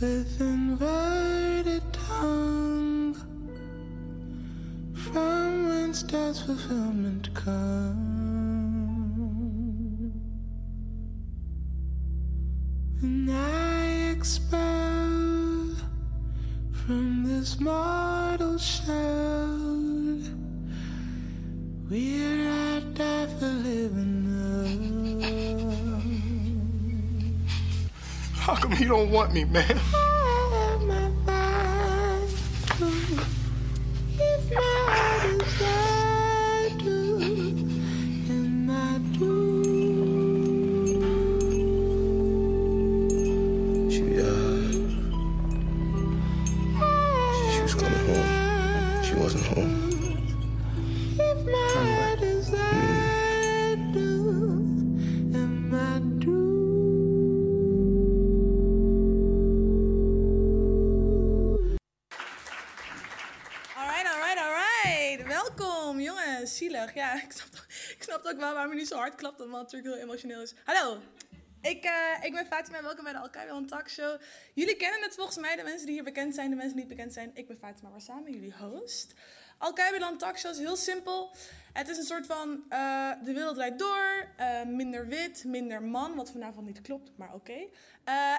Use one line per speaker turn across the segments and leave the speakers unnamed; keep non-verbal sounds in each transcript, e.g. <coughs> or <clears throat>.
with inverted tongue, from whence does fulfillment come? And I expel from this mortal shell. We're
How come you don't want me, man?
Omdat het natuurlijk heel emotioneel is. Hallo. Ik, eh, ik ben Fatima, welkom bij de Alkai een Talk Show. Jullie kennen het volgens mij, de mensen die hier bekend zijn, de mensen die niet bekend zijn. Ik ben Fatima Warsame, jullie host. Alkai een Talk Show is heel simpel. Het is een soort van eh, de wereld draait door, eh, minder wit, minder man, wat vanavond niet klopt, maar oké.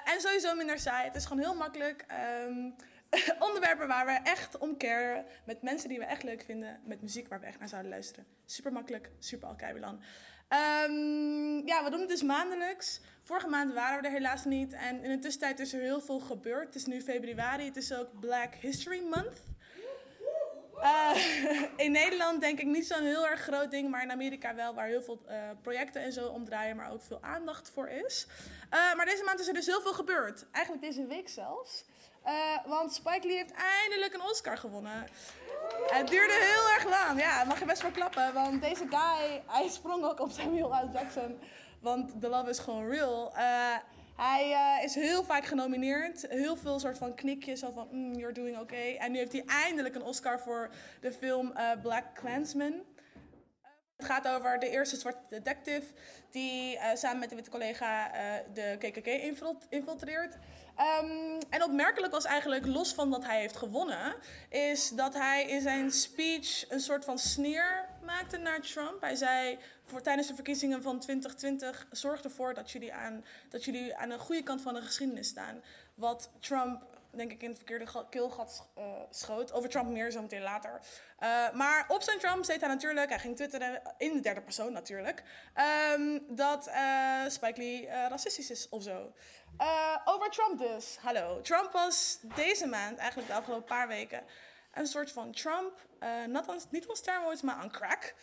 En sowieso minder saai. Het is gewoon heel makkelijk. Ehm, <laughs> onderwerpen waar we echt om caren. Met mensen die we echt leuk vinden. Met muziek waar we echt naar zouden luisteren. Super makkelijk, super Alkeibelan. Ehm ja, we doen het dus maandelijks. Vorige maand waren we er helaas niet. En in de tussentijd is er heel veel gebeurd. Het is nu februari. Het is ook Black History Month. Eh, <laughs> in Nederland denk ik niet zo'n heel erg groot ding, maar in Amerika wel, waar heel veel eh, projecten en zo omdraaien, maar ook veel aandacht voor is. Eh, maar deze maand is er dus heel veel gebeurd. Eigenlijk deze week zelfs. Eh, want Spike Lee heeft eindelijk een Oscar gewonnen. Het duurde heel erg lang. Ja, mag je best wel klappen. Want deze guy, hij sprong ook op Samuel L. Jackson. Want The Love is gewoon real. Eh, hij eh, is heel vaak genomineerd. Heel veel soort van knikjes. Zo van, mm, you're doing okay. En nu heeft hij eindelijk een Oscar voor de film Black Klansman. Het gaat over de eerste zwarte detective die samen met een witte collega de KKK infil- infiltreert. Ehm, en opmerkelijk was eigenlijk, los van dat hij heeft gewonnen, is dat hij in zijn speech een soort van sneer maakte naar Trump. Hij zei voor, tijdens de verkiezingen van 2020, zorg ervoor dat jullie, aan, dat jullie aan de goede kant van de geschiedenis staan. Wat Trump denk ik in het verkeerde ga- keelgat eh, schoot. Over Trump meer zo meteen later. Eh, maar op zijn Trump zet hij natuurlijk, hij ging twitteren in de derde persoon natuurlijk, ehm, dat eh, Spike Lee racistisch is of zo. Over Trump dus. Hallo. Trump was deze maand, eigenlijk de afgelopen paar weken, een soort van Trump, on- niet on steroids, maar aan crack.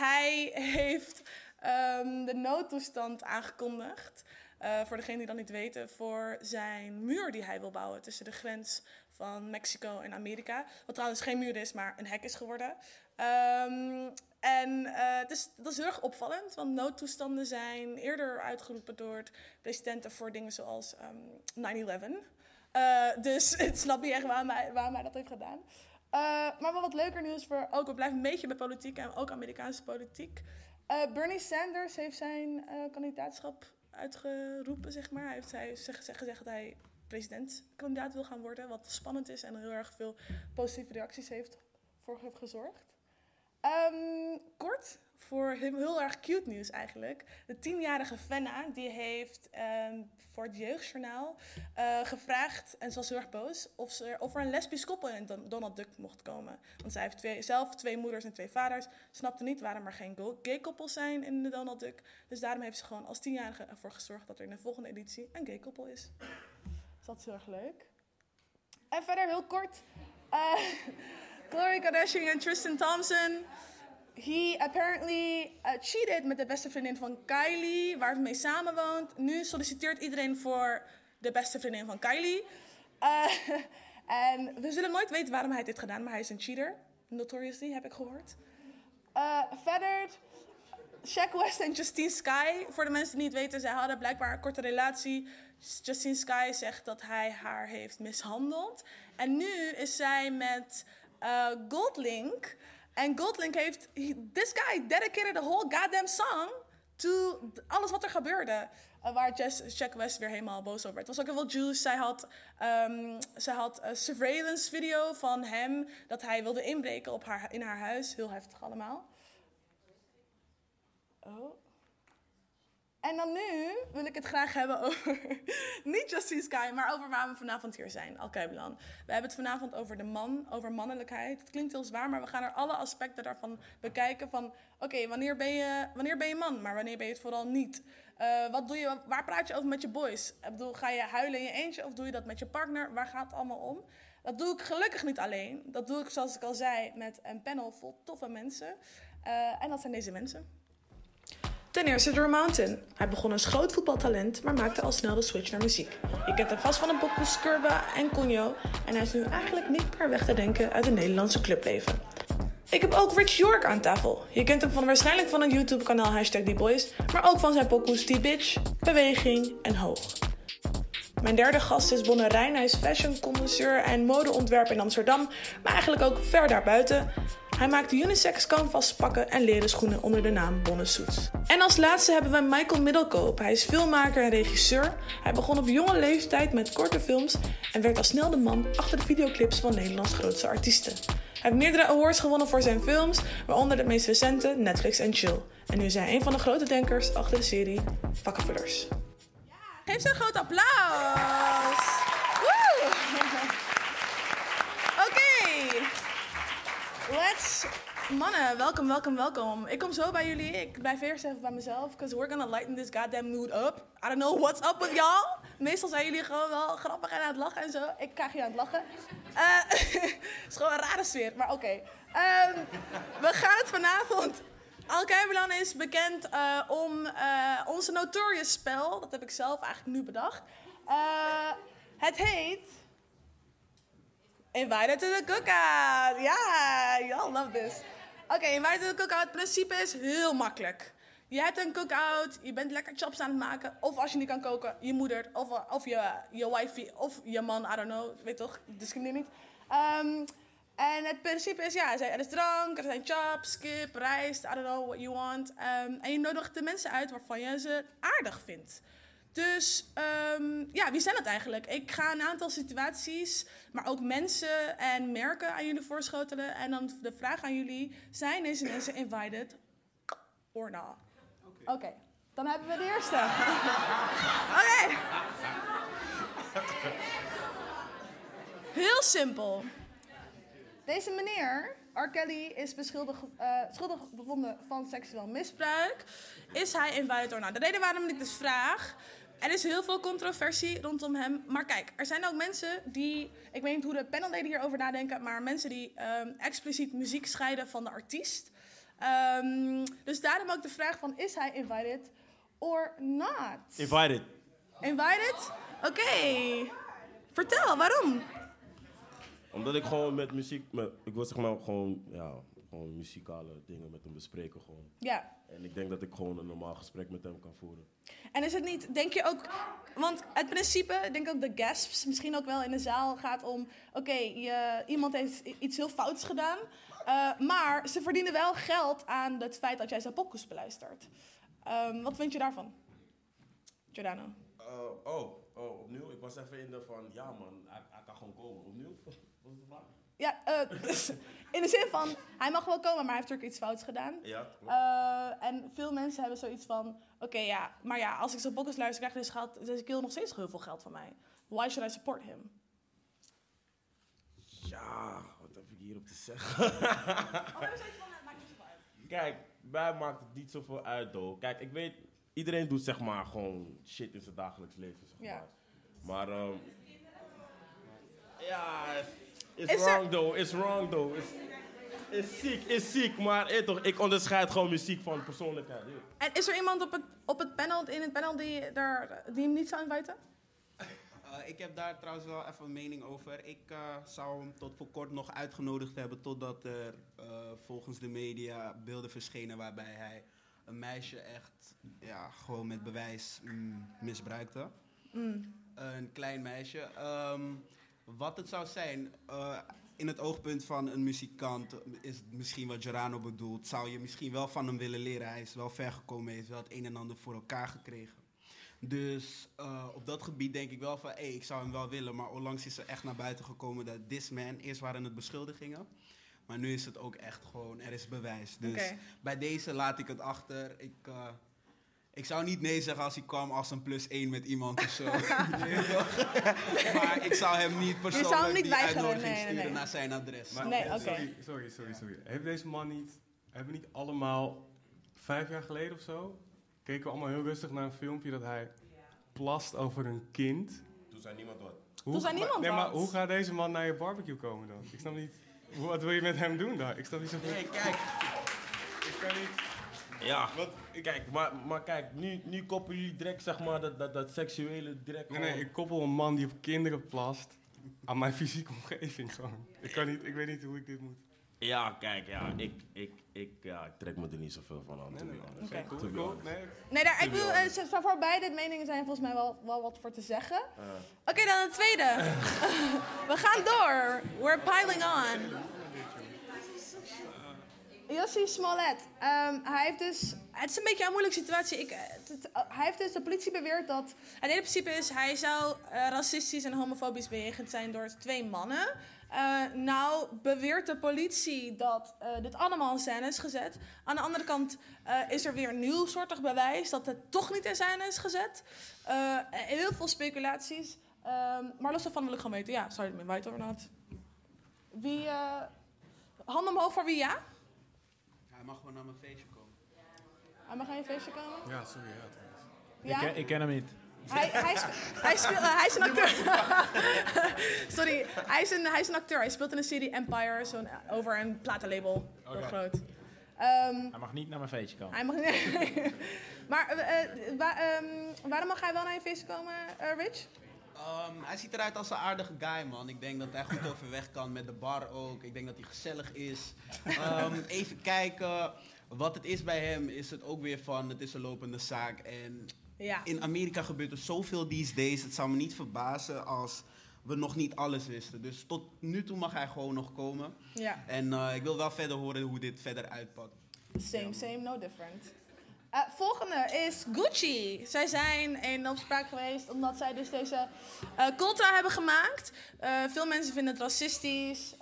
Hij <laughs> heeft ehm, de noodtoestand aangekondigd. Eh, voor degenen die dat niet weten, voor zijn muur die hij wil bouwen tussen de grens van Mexico en Amerika. Wat trouwens geen muur is, maar een hek is geworden. Ehm, en het is, dat is heel erg opvallend, want noodtoestanden zijn eerder uitgeroepen door presidenten voor dingen zoals ehm 9-11. Eh, dus <laughs> ik snap niet echt waarom hij, dat heeft gedaan. Maar wat leuker nieuws voor ook, we blijven een beetje bij politiek en ook Amerikaanse politiek. Bernie Sanders heeft zijn kandidaatschap uitgeroepen, zeg maar. Hij heeft hij zeg- gezegd dat hij presidentkandidaat wil gaan worden, wat spannend is en heel erg veel positieve reacties heeft voor heeft gezorgd. Ehm, kort, voor hem heel erg cute nieuws eigenlijk. De tienjarige Fenna, die heeft ehm, voor het Jeugdjournaal eh, gevraagd, en ze was heel erg boos, of, ze, of er een lesbisch koppel in Don- Donald Duck mocht komen. Want zij heeft twee, zelf twee moeders en twee vaders, snapte niet waarom er geen gay koppels zijn in de Donald Duck. Dus daarom heeft ze gewoon als tienjarige ervoor gezorgd dat er in de volgende editie een gay koppel is. Dus dat is heel erg leuk. En verder heel kort. eh <laughs> Khloe Kardashian en Tristan Thompson. He apparently uh, cheated met de beste vriendin van Kylie, waar hij mee samenwoont. Nu solliciteert iedereen voor de beste vriendin van Kylie. Eh, <laughs> en we zullen nooit weten waarom hij dit gedaan, maar hij is een cheater. Notoriously, heb ik gehoord. Eh, verder, Shaq West en Justine Sky. Voor de mensen die niet weten, zij hadden blijkbaar een korte relatie. Justine Sky zegt dat hij haar heeft mishandeld. En nu is zij met eh, Goldlink. En Goldlink heeft... he- this guy dedicated a whole goddamn song to alles wat er gebeurde. eh, waar Jess, Jack West weer helemaal boos over werd. Het was ook heel veel juice. Zij had, zij had een surveillance video van hem dat hij wilde inbreken op haar, in haar huis. Heel heftig allemaal. Oh. En dan nu wil ik het graag hebben over, <laughs> niet Justice Sky, maar over waar we vanavond hier zijn, Al-Kaiblan. We hebben het vanavond over de man, over mannelijkheid. Het klinkt heel zwaar, maar we gaan er alle aspecten daarvan bekijken. Van, oké, wanneer, ben je, wanneer ben je man, maar wanneer ben je het vooral niet? Eh, wat doe je, waar praat je over met je boys? Ik bedoel, ga je huilen in je eentje of doe je dat met je partner? Waar gaat het allemaal om? Dat doe ik gelukkig niet alleen. Dat doe ik, zoals ik al zei, met een panel vol toffe mensen. Eh, en dat zijn deze mensen. Ten eerste Drew Mountain. Hij begon als groot voetbaltalent, maar maakte al snel de switch naar muziek. Je kent hem vast van de pokoes Skurba en Conjo. En hij is nu eigenlijk niet meer weg te denken uit het Nederlandse clubleven. Ik heb ook Rich York aan tafel. Je kent hem van waarschijnlijk van het YouTube kanaal hashtag Boys, maar ook van zijn pokoes Die Bitch, Beweging en Hoog. Mijn derde gast is Bonne Rijn. Hij is fashion en modeontwerper in Amsterdam, maar eigenlijk ook ver daarbuiten. Hij maakt unisex canvas pakken en leren schoenen onder de naam Bonne Suits. En als laatste hebben we Michael Middelkoop. Hij is filmmaker en regisseur. Hij begon op jonge leeftijd met korte films en werd al snel de man achter de videoclips van Nederlands grootste artiesten. Hij heeft meerdere awards gewonnen voor zijn films, waaronder de meest recente Netflix en Chill. En nu is hij een van de grote denkers achter de serie Vakkenvullers. Geef ze een groot applaus. Oké. Let's... Mannen, welkom, welkom, welkom. Ik kom zo bij jullie. Ik blijf eerst even bij mezelf. Because we're gonna lighten this goddamn mood up. I don't know what's up with y'all. Meestal zijn jullie gewoon wel grappig en aan het lachen en zo. Ik krijg je aan het lachen. Eh, <laughs> Het is gewoon een rare sfeer, maar oké. Ehm, we gaan het vanavond Al-Kaiblan is bekend eh, om eh, onze notorious spel. Dat heb ik zelf eigenlijk nu bedacht. Eh, het heet... Invited to the cookout. Ja, y'all love this. Oké, invited to the cookout. Het principe is heel makkelijk. Je hebt een cookout, je bent lekker chops aan het maken. Of als je niet kan koken, je moeder of, of je, je wifey of je man, I don't know. Weet toch, discrimineer niet. Ehm, en het principe is, ja, er is drank, er zijn chops, kip, rijst, I don't know what you want. Ehm, en je nodigt de mensen uit waarvan je ze aardig vindt. Dus ehm, ja, wie zijn het eigenlijk? Ik ga een aantal situaties, maar ook mensen en merken aan jullie voorschotelen. En dan de vraag aan jullie, zijn deze mensen invited or not? Oké, dan hebben we de eerste. <laughs> Oké. Heel simpel. Deze meneer, R. Kelly, is beschuldigd, eh, schuldig bevonden van seksueel misbruik. Is hij invited or not? De reden waarom ik dus vraag... Er is heel veel controversie rondom hem. Maar kijk, er zijn ook mensen die... Ik weet niet hoe de panelleden hierover nadenken... maar mensen die ehm, expliciet muziek scheiden van de artiest. Ehm, dus daarom ook de vraag van... Is hij invited or not?
Invited.
Invited? Oké. Vertel, waarom?
Omdat ik gewoon met muziek, met, ik wil zeg maar gewoon, ja, gewoon muzikale dingen met hem bespreken gewoon.
Ja.
En ik denk dat ik gewoon een normaal gesprek met hem kan voeren.
En is het niet, denk je ook, want het principe, ik denk ook de gasps, misschien ook wel in de zaal gaat om, oké, je- iemand heeft iets heel fouts gedaan, eh, maar ze verdienen wel geld aan het feit dat jij zijn podcast beluistert. Ehm, wat vind je daarvan, Giordano?
oh, oh, opnieuw? Ik was even in de van, ja man, hij, hij kan gewoon komen. Opnieuw? Wat is de vraag?
Ja, eh, <laughs> in de zin van, hij mag wel komen, maar hij heeft natuurlijk iets fouts gedaan.
Ja, klopt.
Eh, en veel mensen hebben zoiets van: oké, ja, maar ja, als ik zo'n podcast luister, krijgt deze, geld, deze kill nog steeds heel veel geld van mij. Why should I support him?
Ja, wat heb ik hierop te zeggen? Kijk, mij maakt het niet zoveel uit, though. Kijk, ik weet, iedereen doet zeg maar gewoon shit in zijn dagelijks leven, zeg
Ja.
maar. Maar, ehm ja, it's
Is er-
wrong, though. It's wrong, though. It's, is ziek, is ziek. Maar eh, toch, ik onderscheid gewoon muziek van persoonlijkheid. eh.
En is er iemand op het, op het panel, in het panel die, daar, die hem niet zou inviten?
Eh, ik heb daar trouwens wel even een mening over. Ik eh, zou hem tot voor kort nog uitgenodigd hebben totdat er eh, volgens de media beelden verschenen waarbij hij een meisje echt ja, gewoon met bewijs mm, misbruikte. Een klein meisje. Ehm, wat het zou zijn, eh, in het oogpunt van een muzikant is het misschien wat Gerano bedoelt. Zou je misschien wel van hem willen leren. Hij is wel ver gekomen, hij heeft wel het een en ander voor elkaar gekregen. Dus eh, op dat gebied denk ik wel van, hé, ik zou hem wel willen. Maar onlangs is er echt naar buiten gekomen dat this man, eerst waren het beschuldigingen. Maar nu is het ook echt gewoon, er is bewijs. Dus bij deze laat ik het achter. Ik, eh, ik zou niet nee zeggen als hij kwam als een plus één met iemand of zo. <laughs> <laughs> Maar ik zou hem niet persoonlijk
zou hem niet
die
weigeren,
uitnodiging
nee, nee,
sturen
nee.
naar zijn adres.
Maar-
Nee, oké.
sorry, sorry, sorry, sorry. Heeft deze man niet, hebben we niet allemaal vijf jaar geleden of zo, keken we allemaal heel rustig naar een filmpje dat hij plast over een kind.
Toen zei niemand wat.
Hoe,
Toen zei
maar-
niemand
nee, maar
wat.
hoe gaat deze man naar je barbecue komen dan? Ik snap niet, wat wil je met hem doen daar? Ik snap niet zo goed.
Nee, kijk.
Ik kan niet...
Ja, kijk, maar, maar kijk, nu, nu koppelen jullie direct zeg maar dat, dat, dat seksuele direct
Nee, nee, ik koppel een man die op kinderen plast aan mijn fysieke omgeving gewoon. Ik kan niet, ik weet niet hoe ik dit moet.
Ja, kijk, ja, ik, ik, ik, ja, ik trek me er niet zoveel van aan.
Cool, cool.
honest.
Nee,
Nee, daar, ik wil, eh, voor beide meningen zijn volgens mij wel, wel wat voor te zeggen.
Uh,
Oké, dan het tweede. <laughs> We gaan door. We're piling on. Jossie Smollett. Ehm, hij heeft dus... Het is een beetje een moeilijke situatie. Ik, eh, het- eh, hij heeft dus... De politie beweert dat... Het hele principe is... Hij zou eh, racistisch en homofobisch bejegend zijn door twee mannen. Eh, nou beweert de politie dat dit allemaal in scène is gezet. Aan de andere kant is er weer een nieuwsoortig bewijs dat het toch niet in scène is gezet. Heel veel speculaties. Ehm, maar los daarvan wil ik gewoon weten, ja, het met white not? Wie, handen omhoog voor wie ja?
Hij mag gewoon naar mijn feestje komen.
Hij mag aan je feestje komen?
Ja, sorry. Ja?
Ik, ken, ik ken hem niet.
Hij, hij, spe- hij, speelt, hij is een acteur. <laughs> Sorry, hij is, een, hij is een acteur. Hij speelt in een serie Empire, zo'n, eh, over een platenlabel. Heel groot. Ehm,
Hij mag niet naar mijn feestje komen.
hij mag niet. <laughs> maar eh, eh, wa- ehm, waarom mag hij wel naar je feestje komen, Rich?
Ehm, hij ziet eruit als een aardige guy, man. Ik denk dat hij goed overweg kan met de bar ook. Ik denk dat hij gezellig is. Ehm, even kijken. Wat het is bij hem is het ook weer van, het is een lopende zaak. En
Ja.
in Amerika gebeurt er zoveel these days. Het zou me niet verbazen als we nog niet alles wisten. Dus tot nu toe mag hij gewoon nog komen.
ja.
En eh, ik wil wel verder horen hoe dit verder uitpakt.
Same, same, no different. Eh, volgende is Gucci. Zij zijn in opspraak geweest omdat zij dus deze eh cultra hebben gemaakt. Eh, veel mensen vinden het racistisch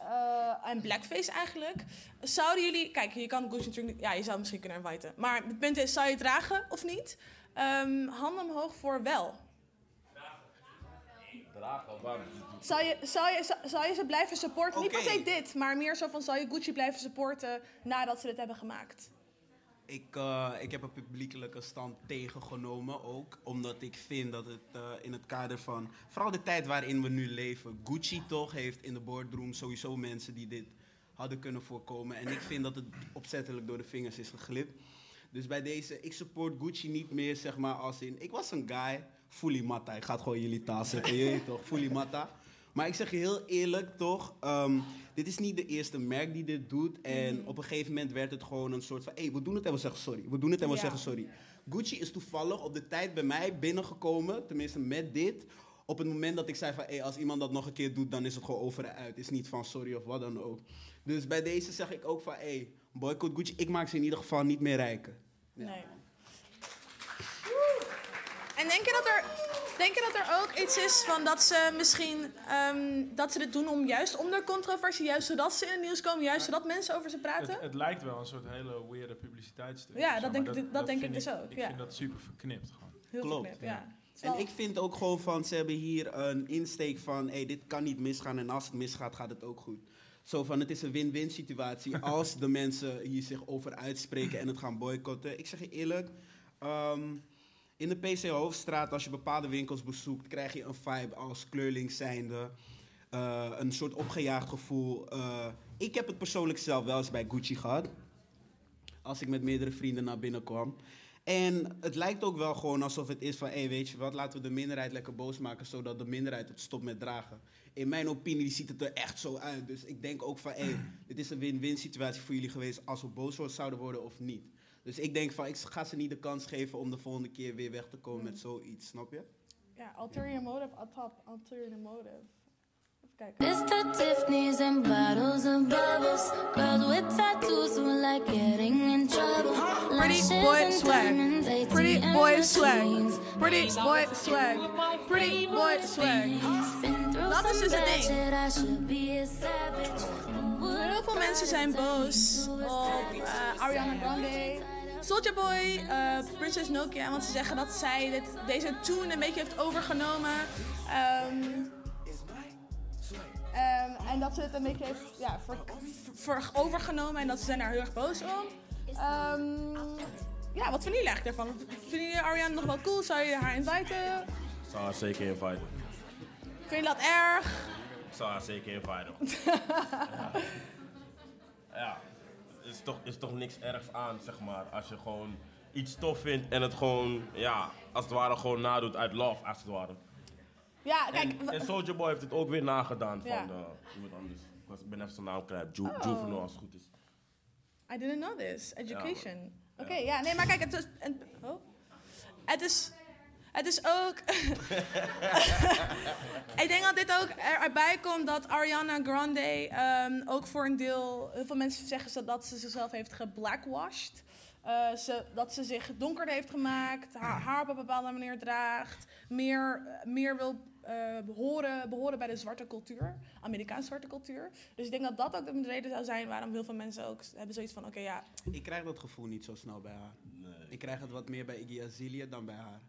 en blackface eigenlijk. Zouden jullie... Kijk, je kan Gucci natuurlijk niet... Ja, je zou het misschien kunnen inviten. Maar het punt is, zou je het dragen of niet? Ehm, handen omhoog voor wel.
dragen,
Zou je, zou, je, zou, je ze blijven supporten? Niet per se dit, maar meer zo van... Zou je Gucci blijven supporten nadat ze dit hebben gemaakt?
Ik, eh, ik heb een publiekelijke stand tegengenomen ook. Omdat ik vind dat het eh, in het kader van... Vooral de tijd waarin we nu leven. Gucci toch heeft in de boardroom sowieso mensen die dit hadden kunnen voorkomen. En ik vind dat het opzettelijk door de vingers is geglipt. Dus bij deze, ik support Gucci niet meer zeg maar als in... Ik was een guy, fully matta. Ik ga het gewoon jullie taal je weet toch? Fully matta. Maar ik zeg je heel eerlijk toch, ehm, dit is niet de eerste merk die dit doet. En op een gegeven moment werd het gewoon een soort van... hé, hey, we doen het en we zeggen sorry. We doen het en we
Ja.
zeggen sorry. Gucci is toevallig op de tijd bij mij binnengekomen, tenminste met dit... Op het moment dat ik zei van, hey, als iemand dat nog een keer doet, dan is het gewoon over en uit. Is niet van sorry of wat dan ook. Dus bij deze zeg ik ook van, hey, boycott Gucci. Ik maak ze in ieder geval niet meer rijken. Ja.
Nee. En denk je, dat er, denk je dat er ook iets is van dat ze misschien ehm, dat ze dit doen om juist om de controversie, juist zodat ze in het nieuws komen, juist zodat mensen over ze praten?
Het, het lijkt wel een soort hele weirde publiciteitsstunt.
Ja, dat
zo,
denk ik- dat denk ik dus ook,
Ik
ja.
vind dat super verknipt gewoon.
Heel
klopt,
geknipt, ja.
En ik vind ook gewoon van, ze hebben hier een insteek van, hey, dit kan niet misgaan en als het misgaat, gaat het ook goed. Zo van, het is een win-win situatie <laughs> als de mensen hier zich over uitspreken en het gaan boycotten. Ik zeg je eerlijk, ehm, in de PC Hoofdstraat, als je bepaalde winkels bezoekt, krijg je een vibe als kleurling zijnde. Eh, een soort opgejaagd gevoel. Eh, ik heb het persoonlijk zelf wel eens bij Gucci gehad. Als ik met meerdere vrienden naar binnen kwam. En het lijkt ook wel gewoon alsof het is van, hé, weet je wat, laten we de minderheid lekker boos maken, zodat de minderheid het stopt met dragen. In mijn opinie ziet het er echt zo uit. Dus ik denk ook van, hé, <clears throat> dit is een win-win situatie voor jullie geweest als we boos zouden worden of niet. Dus ik denk van, ik ga ze niet de kans geven om de volgende keer weer weg te komen met zoiets, snap je?
Ja, ulterior motive, at top, ulterior motive. Even Kijk.
Mr. Tiffany's and bottles of bubbles. Girls with tattoos who like getting in trouble.
Pretty
Lashes
boy
and
swag.
diamonds, ATM
Pretty boy swag. Pretty boy swag. Pretty boy swag. Dat is dus het
bad
ding. Heel veel mensen zijn boos op eh, Ariana Grande, Soulja Boy, eh, Princess Nokia, want ze zeggen dat zij dit, deze tune een beetje heeft overgenomen. Ehm, ehm, en dat ze het een beetje heeft ja, voor, voor overgenomen en dat ze zijn daar heel erg boos om. Ehm, ja, wat vinden jullie eigenlijk daarvan? Vinden jullie Ariana nog wel cool? Zou je haar inviten?
Ik zou haar zeker inviten.
Vind je dat erg?
Ik zou haar zeker inviten. <laughs> ja. ja. Is toch, is toch niks ergs aan, zeg maar. Als je gewoon iets tof vindt en het gewoon, ja, als het ware gewoon nadoet uit love, als het ware.
Ja, kijk.
En, en Soulja Boy heeft het ook weer nagedaan van eh, iemand anders. Ik ben even zijn naam kwijt. Ju
Oh.
Als het goed is.
I didn't know this. Education. Oké, ja. nee, maar kijk, het is... en- oh. Het is... Het is ook... <laughs> ik denk dat dit ook er- erbij komt dat Ariana Grande ehm, ook voor een deel... Heel veel mensen zeggen ze dat ze zichzelf heeft geblackwashed. Eh, ze, dat ze zich donkerder heeft gemaakt, haar haar op een bepaalde manier draagt, meer, meer wil eh, behoren, behoren bij de zwarte cultuur, Amerikaanse zwarte cultuur. Dus ik denk dat dat ook de reden zou zijn waarom heel veel mensen ook hebben zoiets van, oké ja,
Ik krijg dat gevoel niet zo snel bij haar. Ik krijg het wat meer bij Iggy Azalea dan bij haar.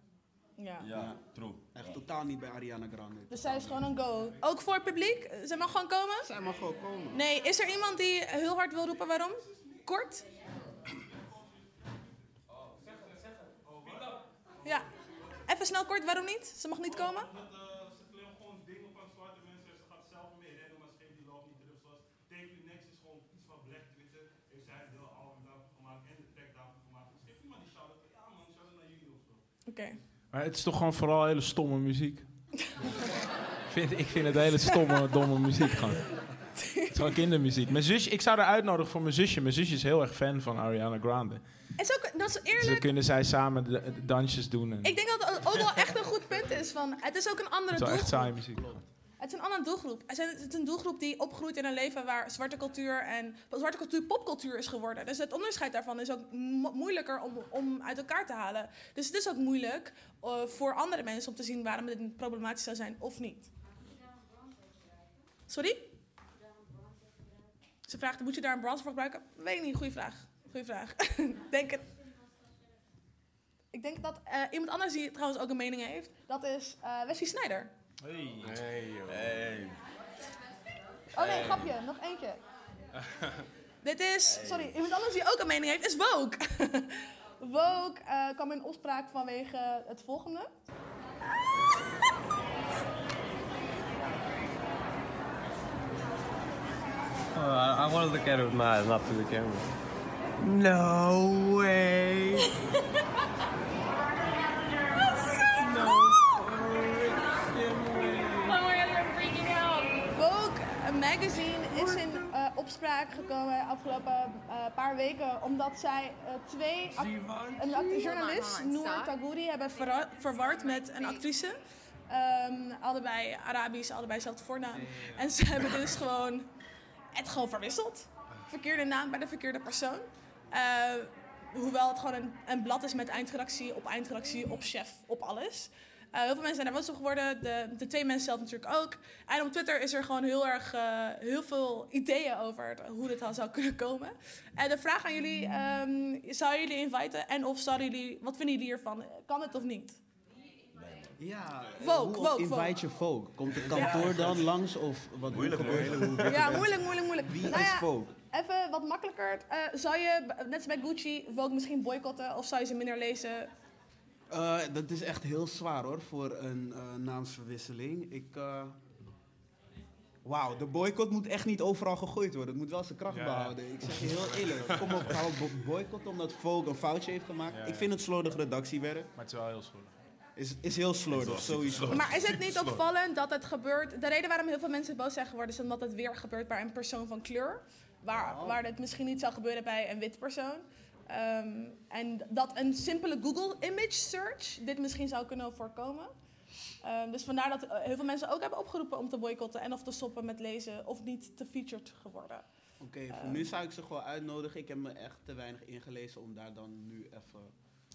Ja.
Ja, true.
Echt totaal niet bij Ariana Grande.
Dus zij is gewoon een go. Ook voor het publiek? Zij mag gewoon komen?
Zij mag gewoon komen.
Nee, is er iemand die heel hard wil roepen waarom? Kort? Ja. Even snel kort, waarom niet? Ze mag niet komen?
ze claimt gewoon dingen van zwarte mensen. Ze gaat zelf mee rennen, maar ze geeft die love niet terug. Zoals Take You Next is gewoon iets van Black Twitter. Heeft zij het heel album daarvoor gemaakt en de track daarvoor gemaakt. Dus geef iemand die shout-out. Ja man, shout-out naar jullie of zo.
Oké.
Maar het is toch gewoon vooral hele stomme muziek. ik, vind, ik vind het hele stomme, domme muziek gewoon. Het is gewoon kindermuziek. Mijn zusje, ik zou haar uitnodigen voor mijn zusje. Mijn zusje is heel erg fan van Ariana Grande.
Is ook, dat is
Dus
eerlijk.
dan kunnen zij samen de, de dansjes doen. En
Ik denk dat het ook wel echt een goed punt is. Van, het is ook een andere
het is wel echt saaie muziek.
Het is een andere doelgroep. Het is een- doelgroep die opgroeit in een leven waar zwarte cultuur en zwarte cultuur popcultuur is geworden. Dus het onderscheid daarvan is ook mo- moeilijker om, om uit elkaar te halen. Dus het is ook moeilijk eh, voor andere mensen om te zien waarom dit problematisch zou zijn of niet. Sorry? Ze vraagt, moet je daar een bronzer voor gebruiken? Weet niet, goede vraag. Goeie vraag. <laughs> denk. Ik denk dat eh, iemand anders die trouwens ook een mening heeft, dat is eh Wesley Snyder.
Hey.
Joh.
Hey.
Oh nee, grapje, nog eentje. <laughs> Dit is, sorry, iemand anders die ook een mening heeft, is Woke. <laughs> Woke eh, kwam in opspraak vanwege het volgende.
Uh, I want to look at it with my eyes, not through the camera.
No way. <laughs>
is in eh, opspraak gekomen afgelopen eh, paar weken omdat zij eh, twee een journalist, Noor Tagouri, hebben verward met een actrice. Ehm, allebei Arabisch, allebei hetzelfde voornaam. En ze hebben dus gewoon het gewoon verwisseld. Verkeerde naam bij de verkeerde persoon. Eh, hoewel het gewoon een, een blad is met eindredactie op eindredactie, op chef, op alles. Eh, heel veel mensen zijn daar boos op geworden. De, de twee mensen zelf natuurlijk ook. En op Twitter is er gewoon heel erg eh, heel veel ideeën over het- hoe dit al zou kunnen komen. En de vraag aan jullie, ehm zou jullie inviten? En of zouden jullie, wat vinden jullie hiervan? Kan het of niet?
Ja,
Vogue,
hoe invite je Vogue? Komt de kantoor dan langs of wat
Moeilijk,
het?
Ja, moeilijk, moeilijk, moeilijk.
Wie
Nou
is
ja,
Vogue?
Even wat makkelijker. Eh, zou je, net als bij Gucci, Vogue misschien boycotten? Of zou je ze minder lezen?
Eh, dat is echt heel zwaar hoor, voor een eh, naamsverwisseling. Ik... eh, Wauw, de boycott moet echt niet overal gegooid worden. Het moet wel zijn kracht
Ja.
behouden. Ik zeg je heel eerlijk. Kom op, gaan we bo- boycotten omdat Vogue een foutje heeft gemaakt.
Ja,
Ik vind het slordig redactiewerk.
Maar het is wel heel schuldig.
Is, is heel slordig, sowieso.
Maar is het niet opvallend dat het gebeurt? De reden waarom heel veel mensen boos zijn geworden is omdat het weer gebeurt bij een persoon van kleur. Waar, waar het misschien niet zou gebeuren bij een wit persoon. Ehm, en dat een simpele Google image search dit misschien zou kunnen voorkomen. Ehm, dus vandaar dat eh, heel veel mensen ook hebben opgeroepen om te boycotten en of te stoppen met lezen of niet te featured geworden.
Oké, voor nu zou ik ze gewoon uitnodigen. Ik heb me echt te weinig ingelezen om daar dan nu even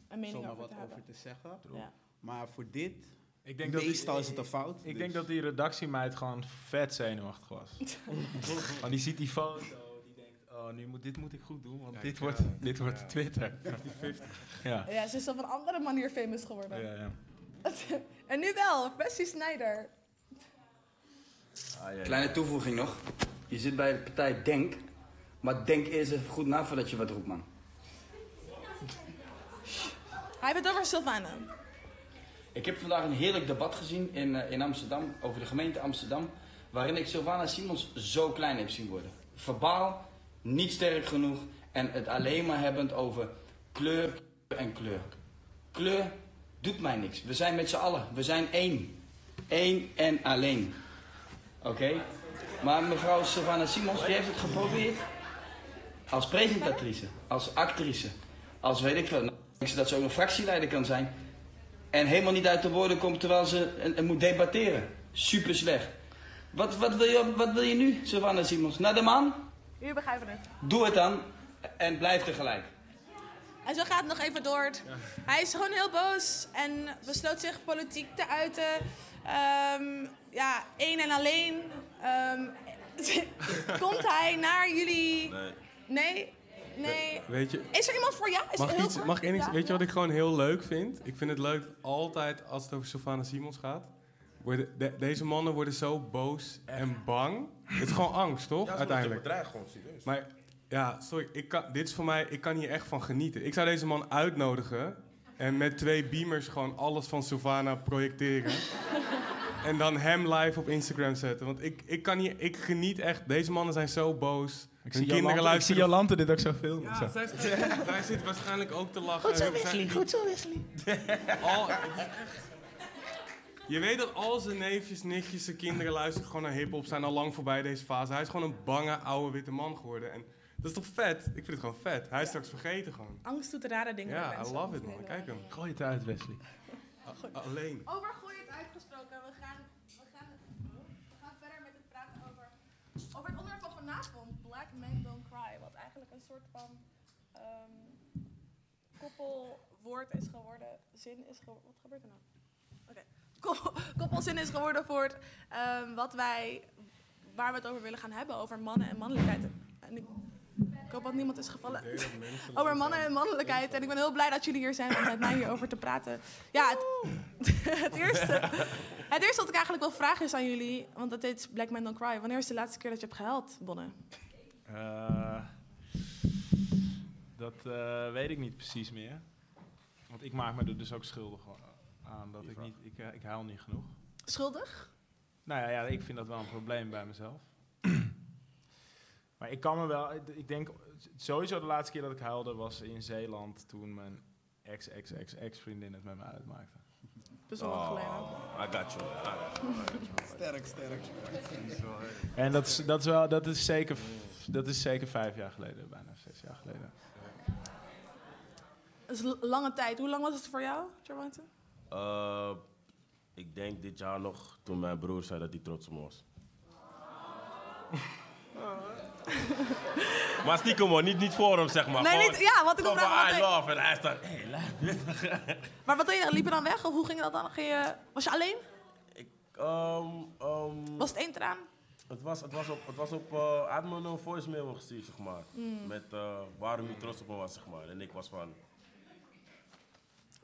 Een mening
zomaar
over
wat over te zeggen.
Ja.
Maar voor dit,
Ik denk dat die-
meestal is het een fout.
Ik
dus-
denk dat die redactiemeid gewoon vet zenuwachtig was. <laughs> Want die ziet die foto, oh, nu moet, dit moet ik goed doen, want
Ja,
dit, <laughs> wordt,
ja.
dit wordt. Twitter. <laughs> 50-50. Ja.
Ja, ze is op een andere manier famous geworden.
Ja, ja. <laughs>
en nu wel, Bessie Snijder.
Ah, ja, ja.
Kleine toevoeging nog. Je zit bij de partij Denk. Maar denk eerst even goed na voordat je wat roept, man.
Hij heeft het over Sylvana.
Ik heb vandaag een heerlijk debat gezien in, eh, in Amsterdam. Over de gemeente Amsterdam. Waarin ik Sylvana Simons zo klein heb zien worden. Verbaal, niet sterk genoeg. En het alleen maar hebbend over kleur en kleur. Kleur doet mij niks. We zijn met z'n allen. We zijn één. Eén en alleen. Oké? Maar mevrouw Sylvana Simons, die heeft het geprobeerd. Als presentatrice, als actrice, als weet ik veel. Nou, dat ze ook een fractieleider kan zijn. En helemaal niet uit de woorden komt terwijl ze en, moet debatteren. Super slecht. Wat, wat, wil je, wat wil je nu, Sylvana Simons? Naar de maan?
Jullie begrijpen het.
Doe het dan. En blijf tegelijk.
En zo gaat het nog even door. Hij is gewoon heel boos en besloot zich politiek te uiten. Ehm, ja, één en alleen. Ehm, <laughs> komt hij naar jullie...
Nee.
Nee? Nee?
Weet je,
Is er iemand voor ja? Is
mag
er heel
iets, mag ik één
Ja?
Weet je wat ik gewoon heel leuk vind? Ik vind het leuk altijd als het over Sylvana Simons gaat. Worden, de- deze mannen worden zo boos en bang. Het is gewoon angst, toch?
Ja, ze
Uiteindelijk.
bedreigd gewoon serieus.
Maar ja, sorry, ik kan, dit is voor mij, ik kan hier echt van genieten. Ik zou deze man uitnodigen en met twee beamers gewoon alles van Sylvana projecteren. <laughs> en dan hem live op Instagram zetten. Want ik, ik kan hier, ik geniet echt. Deze mannen zijn zo boos.
Ik zie,
kinderen
Jolante, ik zie. Jolante dit ook zo filmen.
Ja,
zo.
zij, <laughs> zij zit waarschijnlijk ook te lachen.
Goed zo, Wesley. Goed zo, Wesley. <laughs>
al, je weet dat al zijn neefjes, nichtjes, zijn kinderen luisteren gewoon naar hip-hop, zijn al lang voorbij deze fase. Hij is gewoon een bange, oude, witte man geworden. En dat is toch vet? Ik vind het gewoon vet. Hij is straks vergeten gewoon.
Angst doet rare dingen met
Ja, I love it man. Kijk hem.
Gooi het uit, Wesley.
A- alleen.
Over gooi het uitgesproken. We gaan, we, gaan, we gaan verder met het praten over, over het onderwerp van vanavond. Black Men Don't Cry. Wat eigenlijk een soort van ehm, koppelwoord is geworden. Zin is geworden. Wat gebeurt er nou? Koppelzin is geworden voor het, ehm, wat wij, waar we het over willen gaan hebben. Over mannen en mannelijkheid. En ik, ik hoop dat niemand is gevallen. <laughs> Over mannen en mannelijkheid. En ik ben heel blij dat jullie hier zijn om met mij hierover te praten. Ja, het, <laughs> het, eerste, het eerste wat ik eigenlijk wil vragen is aan jullie, want dat heet Black Men Don't Cry. Wanneer is de laatste keer dat je hebt gehuild, Bonne?
Eh, dat eh, weet ik niet precies meer. Want ik maak me er dus ook schuldig aan dat ik niet... Ik, eh, ik huil niet genoeg.
Schuldig?
Nou ja, ja, ik vind dat wel een probleem bij mezelf. <clears throat> maar ik kan me wel... Ik denk sowieso de laatste keer dat ik huilde was in Zeeland... toen mijn ex-ex-ex-ex-vriendin het met me uitmaakte.
Best wel.
Oh, I got you.
Sterk, sterk.
En dat is, dat is, wel, dat is, zeker, dat is zeker vijf jaar geleden, bijna zes jaar geleden.
Dat is lange tijd. Hoe lang was het voor jou, Jarwante?
Eh, ik denk dit jaar nog toen mijn broer zei dat hij trots op me was. <laughs> maar stiekem hoor, niet, niet voor hem zeg maar.
Nee,
Gewoon-
niet- ja, want ik wil
van,
vragen,
I
wat
love. En hij hey, laat <laughs>
Maar wat deed je? Liep je dan weg? Of hoe ging dat dan? Ging je, was je alleen?
Ehm, ehm,
Was het één traan?
Het was, het was op, het was op uh, hij had me een voicemail gestuurd, zeg maar.
Mm.
Met eh, waarom hij trots op me was, zeg maar. En ik was van,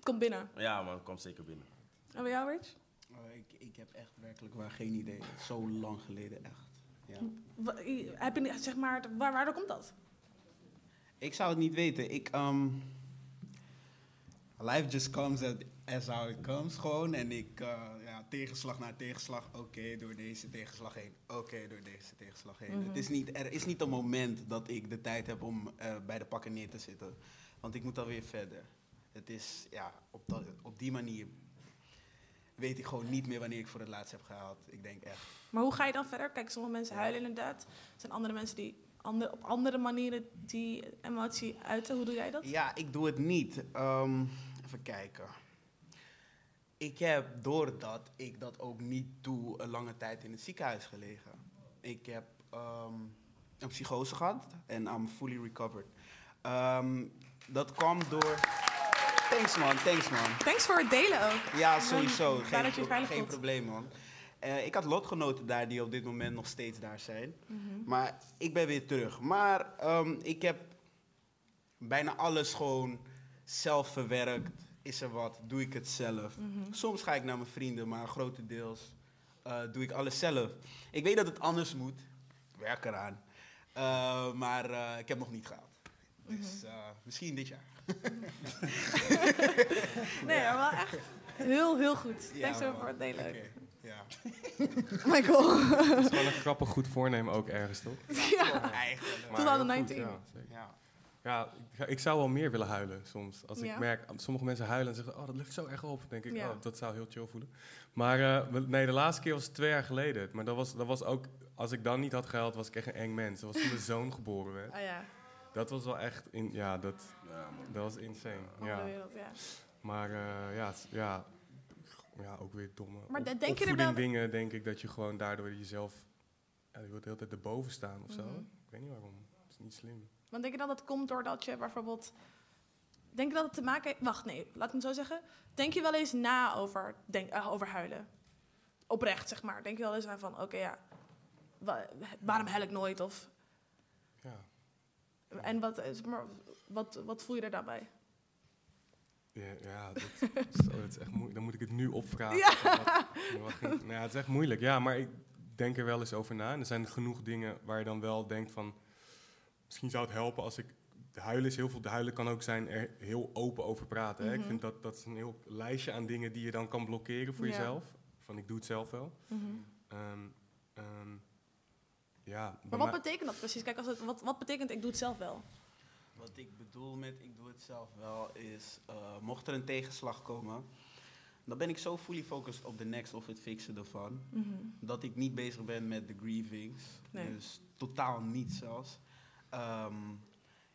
Kom binnen.
ja man, kom zeker binnen.
En bij jou, Rich?
Oh, ik, ik heb echt werkelijk waar geen idee. Zo lang geleden, echt. Ja.
Wa- i- Heb je, niet- zeg maar, waar, waardoor komt dat?
Ik zou het niet weten. Ik, ehm, life just comes as, as how it comes, gewoon. En ik, eh, ja, tegenslag na tegenslag, oké, door deze tegenslag heen. Oké, door deze tegenslag heen.
Mhm.
Het is niet, er is niet een moment dat ik de tijd heb om eh, bij de pakken neer te zitten. Want ik moet dan weer verder. Het is, ja, op, dat, op die manier weet ik gewoon niet meer wanneer ik voor het laatst heb gehaald. Ik denk echt.
Maar hoe ga je dan verder? Kijk, sommige mensen huilen inderdaad. Er zijn andere mensen die ander, op andere manieren die emotie uiten. Hoe doe jij dat?
Ja, ik doe het niet. Ehm, even kijken. ik heb doordat ik dat ook niet doe, een lange tijd in het ziekenhuis gelegen. Ik heb ehm, een psychose gehad en I'm fully recovered. Ehm, dat kwam door. Thanks man, thanks man.
Thanks voor het delen ook.
Ja, sowieso. Geen,
dat je
geen probleem, man. Eh, ik had lotgenoten daar die op dit moment nog steeds daar zijn.
Mhm.
Maar ik ben weer terug. Maar ehm, ik heb bijna alles gewoon zelf verwerkt. Is er wat, doe ik het zelf.
Mhm.
Soms ga ik naar mijn vrienden, maar grotendeels eh, doe ik alles zelf. Ik weet dat het anders moet. Ik werk eraan. Eh, maar ik heb nog niet gehad. Dus
Mhm.
eh, misschien dit jaar. <laughs>
Nee, maar wel echt heel, heel goed.
Ja,
Thanks
man.
voor het delen.
Oké, Ja. <laughs>
Michael.
Het is gewoon een grappig goed voornemen ook ergens, toch? <laughs>
Ja.
Eigenlijk.
2019.
heel goed, ja, zeker.
Ja.
Ja, ik, zou wel meer willen huilen soms. Als
Ja.
ik merk, sommige mensen huilen en zeggen, oh, dat lukt zo erg op. Dan denk ik,
Ja.
oh, dat zou heel chill voelen. Maar eh, nee, de laatste keer was twee jaar geleden. Maar dat was, dat was ook, als ik dan niet had gehuild, was ik echt een eng mens. Dat was toen mijn zoon geboren werd.
Ah ja,
Dat was wel echt, in, ja, dat, dat was insane. Ja.
wereld, ja.
Maar eh, ja, ja, ja, ook weer domme
Maar
op-
denk je er wel-
dingen, denk ik, dat je gewoon daardoor jezelf... Ja, je wilt de hele tijd erboven staan of zo.
Mhm.
Ik weet niet waarom. Het is niet slim.
Want denk je dat dat komt doordat je bijvoorbeeld... Denk je dat het te maken heeft... Wacht, nee, laat ik het zo zeggen. Denk je wel eens na over, denk, eh, over huilen? Oprecht, zeg maar. Denk je wel eens aan van, oké, ja... wa- waarom huil ik nooit? Of. En wat, is- maar, wat, wat voel je er daarbij?
Ja, ja dat, zo, dat is echt moeilijk. Dan moet ik het nu opvragen.
Ja.
Wat- wat ging- nou ja, het is echt moeilijk. Ja, maar ik denk er wel eens over na. En er zijn genoeg dingen waar je dan wel denkt van... Misschien zou het helpen als ik... De huilen is heel veel. De huilen kan ook zijn er heel open over praten. hè. Ik
Mhm.
vind dat dat is een heel lijstje aan dingen die je dan kan blokkeren voor
Ja.
jezelf. Van ik doe het zelf wel. Ehm, ja,
Maar wat betekent dat precies? Kijk, als het, wat, wat betekent ik doe het zelf wel?
Wat ik bedoel met ik doe het zelf wel is, eh, mocht er een tegenslag komen, dan ben ik zo fully focused op de next of het fixen ervan,
Mhm.
dat ik niet bezig ben met de grievings.
Nee.
Dus totaal niet zelfs. Ehm,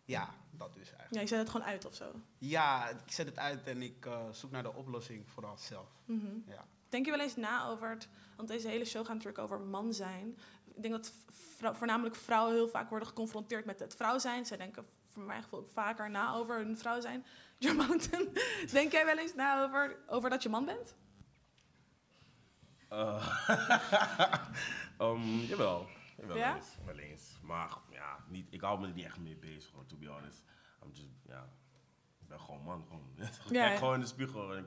ja, dat dus eigenlijk.
Ja, je zet het gewoon uit of zo.
Ja, ik zet het uit en ik eh, zoek naar de oplossing vooral zelf.
Mhm.
Ja.
Denk je wel eens na over het... Want deze hele show gaat natuurlijk over man zijn. Ik denk dat vrou- voornamelijk vrouwen heel vaak worden geconfronteerd met het vrouw zijn. Zij denken voor mijn gevoel vaker na over hun vrouw zijn. <laughs> John Mountain, denk jij wel eens na over, over dat je man bent?
Um, <laughs> jawel. jawel
Ja?
eens, wel eens. Maar ja, niet, ik hou me er niet echt mee bezig, hoor, to be honest. I'm just, ja, ik ben gewoon man. Gewoon. <laughs> ik
Ja,
kijk gewoon in de spiegel en ik,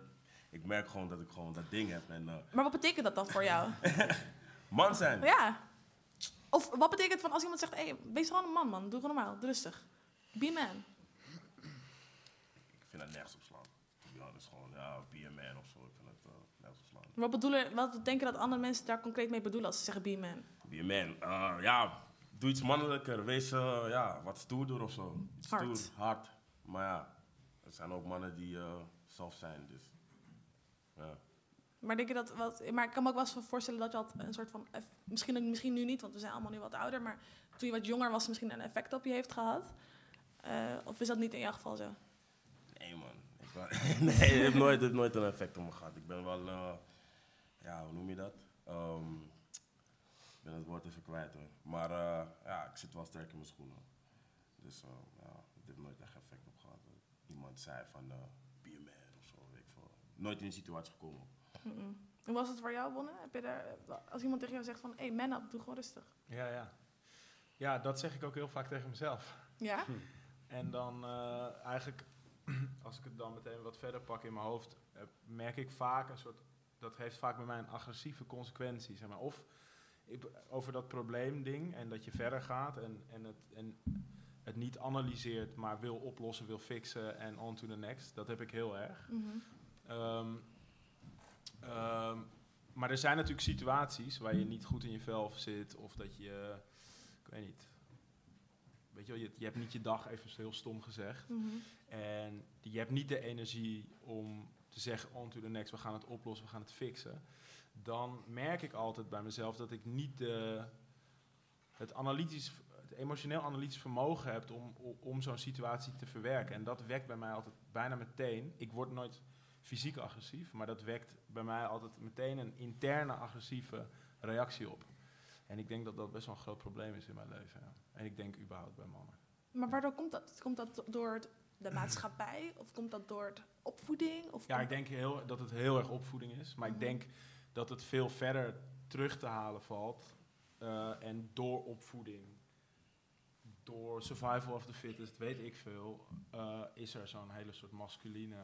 ik merk gewoon dat ik gewoon dat ding heb. En, eh,
Maar wat betekent dat dan voor jou?
man zijn.
ja. Of wat betekent van als iemand zegt, hey, wees gewoon een man, man. Doe gewoon normaal, doe rustig. Be a man.
Ik vind dat nergens op slaan. To be honest, gewoon, ja, be a man of zo. Ik vind dat eh, nergens op slaan.
Wat, bedoelen, wat denken dat andere mensen daar concreet mee bedoelen als ze zeggen be a man?
Be a man. Eh, ja, doe iets mannelijker. Wees eh, ja, wat stoerder of zo. Iets
Hard.
Stoer, hard. Maar ja, er zijn ook mannen die zelf zijn, dus... Ja.
Maar denk je dat wat, maar ik kan me ook wel eens voorstellen dat je had een soort van, misschien, misschien nu niet, want we zijn allemaal nu wat ouder, maar toen je wat jonger was, misschien een effect op je heeft gehad. Eh, of is dat niet in jouw geval zo?
Nee, man. Ik <laughs> nee, het heeft nooit, nooit een effect op me gehad. Ik ben wel, eh, ja, hoe noem je dat? Ehm, ik ben het woord even kwijt hoor. Maar eh, ja, ik zit wel sterk in mijn schoenen. Dus ja, het heeft nooit echt effect op gehad. Iemand zei van, be a man of zo, weet ik veel. Nooit in die situatie gekomen.
Hoe was het voor jou, Bonne? Heb je daar, als iemand tegen jou zegt van, hé, hey, man up, doe gewoon rustig.
Ja, ja. Ja, dat zeg ik ook heel vaak tegen mezelf.
Ja? <laughs>
En dan eh, eigenlijk, <clears throat> als ik het dan meteen wat verder pak in mijn hoofd, eh, merk ik vaak een soort, dat heeft vaak bij mij een agressieve consequentie. Zeg maar. Of ik, over dat probleemding en dat je verder gaat en, en, het, en het niet analyseert, maar wil oplossen, wil fixen en on to the next. Dat heb ik heel erg. Ehm, ehm, maar er zijn natuurlijk situaties waar je niet goed in je vel zit of dat je, ik weet niet, weet je wel, je, je hebt niet je dag even heel stom gezegd.
Mhm.
En je hebt niet de energie om te zeggen on to the next, we gaan het oplossen, we gaan het fixen. Dan merk ik altijd bij mezelf dat ik niet de, het, analytisch, het emotioneel analytisch vermogen heb om, om, om zo'n situatie te verwerken. En dat wekt bij mij altijd bijna meteen. Ik word nooit fysiek agressief, maar dat wekt bij mij altijd meteen een interne agressieve reactie op. En ik denk dat dat best wel een groot probleem is in mijn leven. Ja. En ik denk überhaupt bij mannen.
Maar waardoor komt dat? Komt dat door het- de maatschappij? Of komt dat door opvoeding? Of
Ja, ik denk heel, dat het heel erg opvoeding is. Maar ik
Mhm.
denk dat het veel verder terug te halen valt. eh, en door opvoeding, door survival of the fittest, weet ik veel, eh, is er zo'n hele soort masculine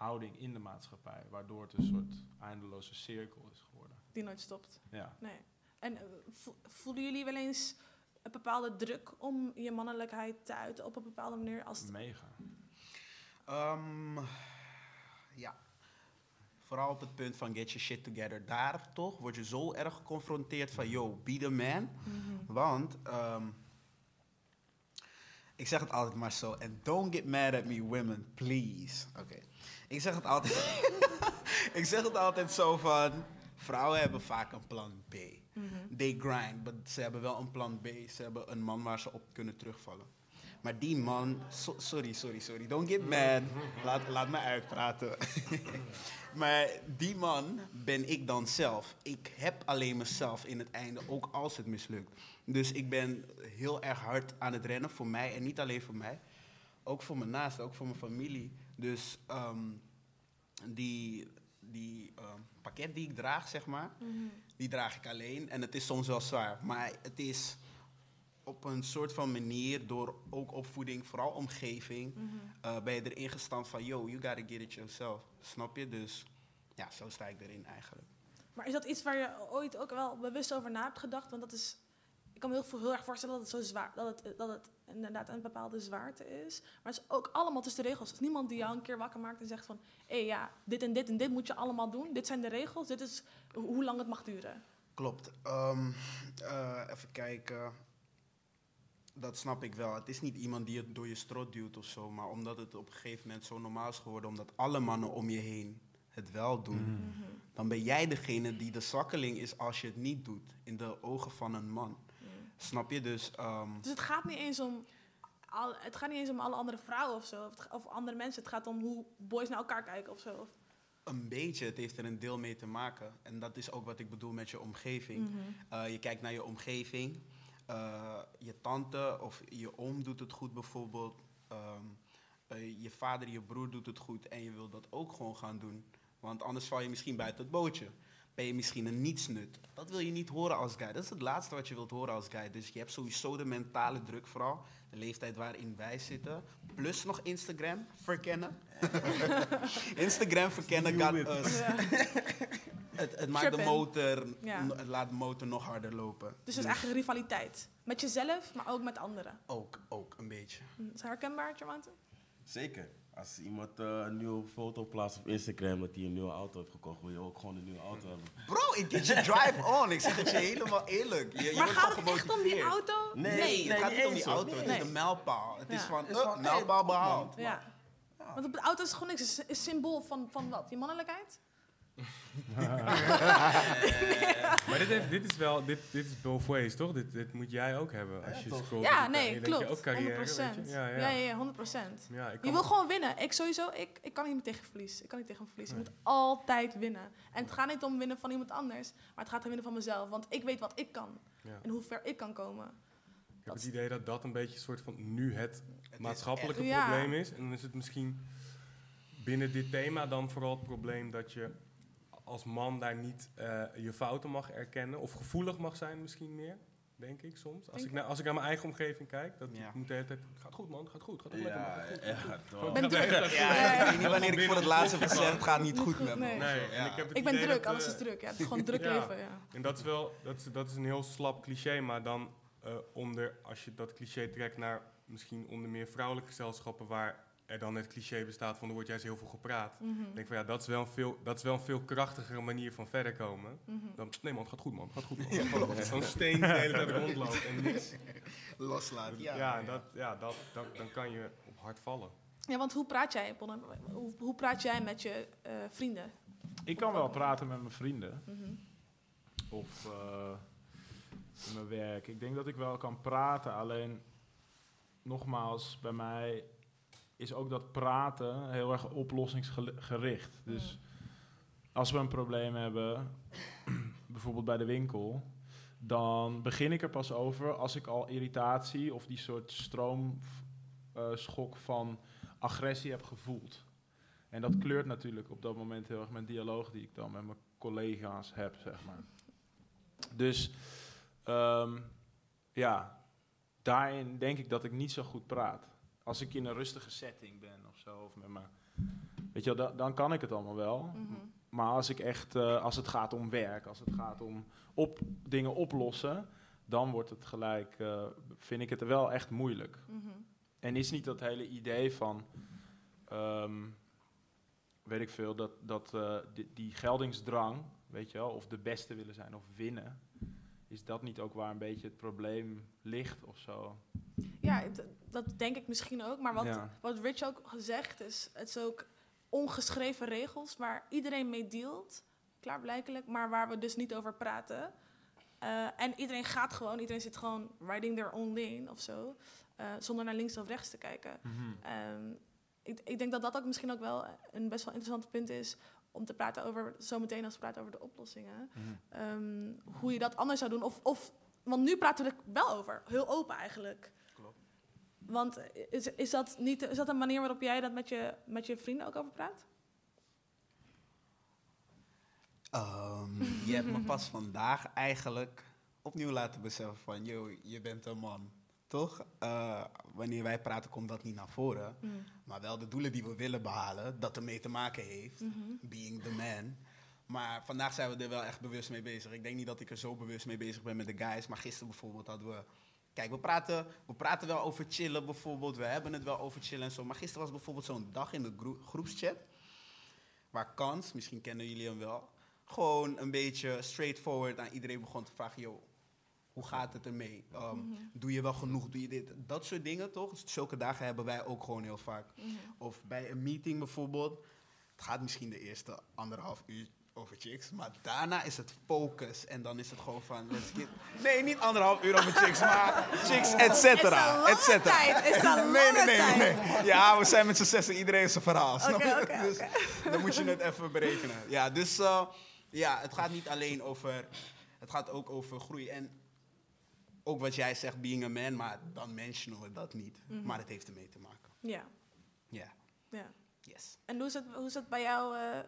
houding in de maatschappij. Waardoor het een soort eindeloze cirkel is geworden.
Die nooit stopt.
Ja.
Nee. En eh, vo- voelen jullie wel eens een bepaalde druk om je mannelijkheid te uiten op een bepaalde manier? Als het-
Mega.
Ehm, ja. Vooral op het punt van get your shit together. Daar toch word je zo erg geconfronteerd van, yo, be the man. Want, ehm, ik zeg het altijd maar zo. En don't get mad at me, women, please. Oké. Ik zeg het altijd. <laughs> ik zeg het altijd zo van. Vrouwen hebben vaak een plan B. They grind, but ze hebben wel een plan B. Ze hebben een man waar ze op kunnen terugvallen. Maar die man, so- sorry, sorry, sorry, don't get mad. Laat, laat me uitpraten. <laughs> maar die man ben ik dan zelf. Ik heb alleen mezelf in het einde, ook als het mislukt. Dus ik ben heel erg hard aan het rennen voor mij en niet alleen voor mij. Ook voor mijn naasten, ook voor mijn familie. Dus ehm, die, die ehm, pakket die ik draag, zeg maar, die draag ik alleen. En het is soms wel zwaar. Maar het is op een soort van manier, door ook opvoeding, vooral omgeving, eh, ben je erin gestampt van, yo, you gotta get it yourself. Snap je? Dus ja, zo sta ik erin eigenlijk.
Maar is dat iets waar je ooit ook wel bewust over na hebt gedacht? Want dat is. Ik kan me heel, veel- heel erg voorstellen dat het zo zwaar, dat het, dat het inderdaad een bepaalde zwaarte is. Maar het is ook allemaal tussen de regels. Is niemand die jou een keer wakker maakt en zegt van, hé ja, dit en dit en dit moet je allemaal doen. Dit zijn de regels. Dit is ho- hoe lang het mag duren.
Klopt. Ehm, eh, even kijken. Dat snap ik wel. Het is niet iemand die het door je strot duwt of zo, maar omdat het op een gegeven moment zo normaal is geworden, omdat alle mannen om je heen het wel doen, dan ben jij degene die de zwakkeling is als je het niet doet, in de ogen van een man. Snap je? Dus ehm,
Dus het gaat niet eens om. Al, het gaat niet eens om alle andere vrouwen of zo. Of, het ga- of andere mensen. Het gaat om hoe boys naar elkaar kijken of zo.
Een beetje, het heeft er een deel mee te maken. En dat is ook wat ik bedoel met je omgeving.
Mhm.
Eh, je kijkt naar je omgeving. Eh, je tante of je oom doet het goed bijvoorbeeld. Ehm, eh, je vader, je broer doet het goed en je wil dat ook gewoon gaan doen. Want anders val je misschien buiten het bootje. Ben je misschien een nietsnut. Dat wil je niet horen als guy. Dat is het laatste wat je wilt horen als guy. Dus je hebt sowieso de mentale druk vooral. De leeftijd waarin wij zitten. Plus nog Instagram verkennen. <laughs> Instagram verkennen gaat us. <laughs> het, het maakt de motor,
Ja.
het laat de motor nog harder lopen.
dus het is eigenlijk rivaliteit. Met jezelf, maar ook met anderen.
Ook, ook een beetje.
Hm, Is het herkenbaar, Jermaine?
Zeker. Als iemand eh, een nieuwe foto plaatst op Instagram dat hij een nieuwe auto heeft gekocht, wil je ook gewoon een nieuwe auto hebben.
Bro, it gets you drive on. Ik zeg het je helemaal eerlijk. Je, je
Maar gaat
gewoon
het echt om die auto?
Nee,
Nee.
het gaat
niet
om die auto. Het
Nee.
is de mijlpaal. Het is
Ja.
van,
is van,
mijlpaal behaald.
Ja. Want op de auto is gewoon niks. Het is een symbool van, van wat? Je mannelijkheid? <laughs>
Maar dit, heeft, dit is wel, dit, dit is both ways, toch? Dit, dit moet jij ook hebben als je.
Ja,
op de-
nee,
je
klopt.
Ook carrière,
100%.
weet je? Ja, ja.
Ja, ja, ja, 100%.
Ja, ik
Je wil gewoon winnen. Ik sowieso, ik, ik kan niet meer tegen verlies. Ik kan niet tegen verlies. Ik moet altijd winnen. En het gaat niet om winnen van iemand anders, maar het gaat om winnen van mezelf. Want ik weet wat ik kan
Ja.
en hoe ver ik kan komen.
Ik heb het idee dat dat een beetje een soort van nu het maatschappelijke
echt- Ja.
probleem is. En dan is het misschien binnen dit thema dan vooral het probleem dat je als man daar niet eh, je fouten mag erkennen. Of gevoelig mag zijn misschien meer, denk ik soms. Als, ik, naar, als ik naar mijn eigen omgeving kijk, dat
Ja.
ik moet de hele tijd... Gaat goed man, gaat goed, gaat goed lekker man, gaat goed.
ja, door.
Ben druk.
tijd-
Ja, ik weet niet wanneer ik voor het
een
laatst heb gezegd, het gaat niet goed met me.
nee.
Nee, en
Ja.
ik heb het
Ik ben druk,
dat,
alles
eh,
is druk. Ja, het is gewoon druk <laughs> leven. Ja.
En dat is wel, dat is, dat is een heel slap cliché, maar dan eh, onder, als je dat cliché trekt naar misschien onder meer vrouwelijke gezelschappen waar er dan het cliché bestaat van er wordt juist heel veel gepraat.
Mhm.
Ik denk van ja, dat is wel een veel, dat is wel een veel krachtigere manier van verder komen.
Mhm.
Dan, nee man, het gaat goed man, het gaat goed man. <laughs> Gewoon Zo'n steen die de hele tijd rondloopt en niks. <laughs>
Loslaat, ja.
Ja, dat, ja dat, dan, dan kan je op hard vallen.
Ja, want hoe praat jij, Bonne? Hoe, hoe praat jij met je eh, vrienden?
Ik kan wel praten met mijn vrienden.
Mhm.
Of eh, in mijn werk. Ik denk dat ik wel kan praten. Alleen, nogmaals, bij mij is ook dat praten heel erg oplossingsgericht. Dus als we een probleem hebben, <clears throat> bijvoorbeeld bij de winkel, dan begin ik er pas over als ik al irritatie of die soort stroomschok van agressie heb gevoeld. En dat kleurt natuurlijk op dat moment heel erg mijn dialoog die ik dan met mijn collega's heb, zeg maar. Dus ehm, ja, daarin denk ik dat ik niet zo goed praat. Als ik in een rustige setting ben of zo, of met mijn, weet je wel, da- dan kan ik het allemaal wel.
Mhm.
Maar als ik echt, eh, als het gaat om werk, als het gaat om op, dingen oplossen, dan wordt het gelijk, eh, vind ik het wel echt moeilijk.
Mhm.
En is niet dat hele idee van, ehm, weet ik veel, dat, dat eh, die, die geldingsdrang, weet je wel, of de beste willen zijn of winnen, is dat niet ook waar een beetje het probleem ligt of zo?
Ja, dat denk ik misschien ook. Maar wat,
Ja.
wat Rich ook gezegd is, het is ook ongeschreven regels waar iedereen mee dealt, klaarblijkelijk, maar waar we dus niet over praten. Eh, en iedereen gaat gewoon, iedereen zit gewoon riding their own lane of zo, eh, zonder naar links of rechts te kijken. Ehm, ik, ik denk dat dat ook misschien ook wel een best wel interessant punt is om te praten over, zometeen als we praten over de oplossingen, Ehm, hoe je dat anders zou doen. Of, of, want nu praten we er wel over, heel open eigenlijk.
Klopt.
Want is, is, dat niet, is dat een manier waarop jij dat met je, met je vrienden ook over praat?
Ehm, je hebt me pas <laughs> vandaag eigenlijk opnieuw laten beseffen van, yo, je bent een man. Toch? Eh, wanneer wij praten komt dat niet naar voren.
Mm.
Maar wel de doelen die we willen behalen, dat ermee te maken heeft.
Mhm.
Being the man. Maar vandaag zijn we er wel echt bewust mee bezig. Ik denk niet dat ik er zo bewust mee bezig ben met de guys. Maar gisteren bijvoorbeeld hadden we... Kijk, we praten, we praten wel over chillen bijvoorbeeld. We hebben het wel over chillen en zo. Maar gisteren was bijvoorbeeld zo'n dag in de gro- groepschat. Waar Kans, misschien kennen jullie hem wel. Gewoon een beetje straightforward aan iedereen begon te vragen... Yo, hoe gaat het ermee? Um,
Mhm.
Doe je wel genoeg? Doe je dit? Dat soort dingen, toch? Dus zulke dagen hebben wij ook gewoon heel vaak.
Mhm.
Of bij een meeting bijvoorbeeld. Het gaat misschien de eerste anderhalf uur over chicks. Maar daarna is het focus. En dan is het gewoon van... Let's get... <laughs> Nee, niet anderhalf uur over chicks. Maar <laughs> chicks, et cetera. et cetera.
is een
nee,
lange <laughs>
nee, nee, nee. Ja, we zijn met z'n zessen. Iedereen is zijn verhaal. snap je? dus dan moet je het even berekenen. Ja, dus eh, ja, het gaat niet alleen over... Het gaat ook over groei. En ook wat jij zegt, being a man. Maar dan mentionen we dat niet.
Mhm.
Maar het heeft ermee te maken.
Ja.
Ja.
ja.
Yes.
En hoe is het, hoe is het bij jou, eh,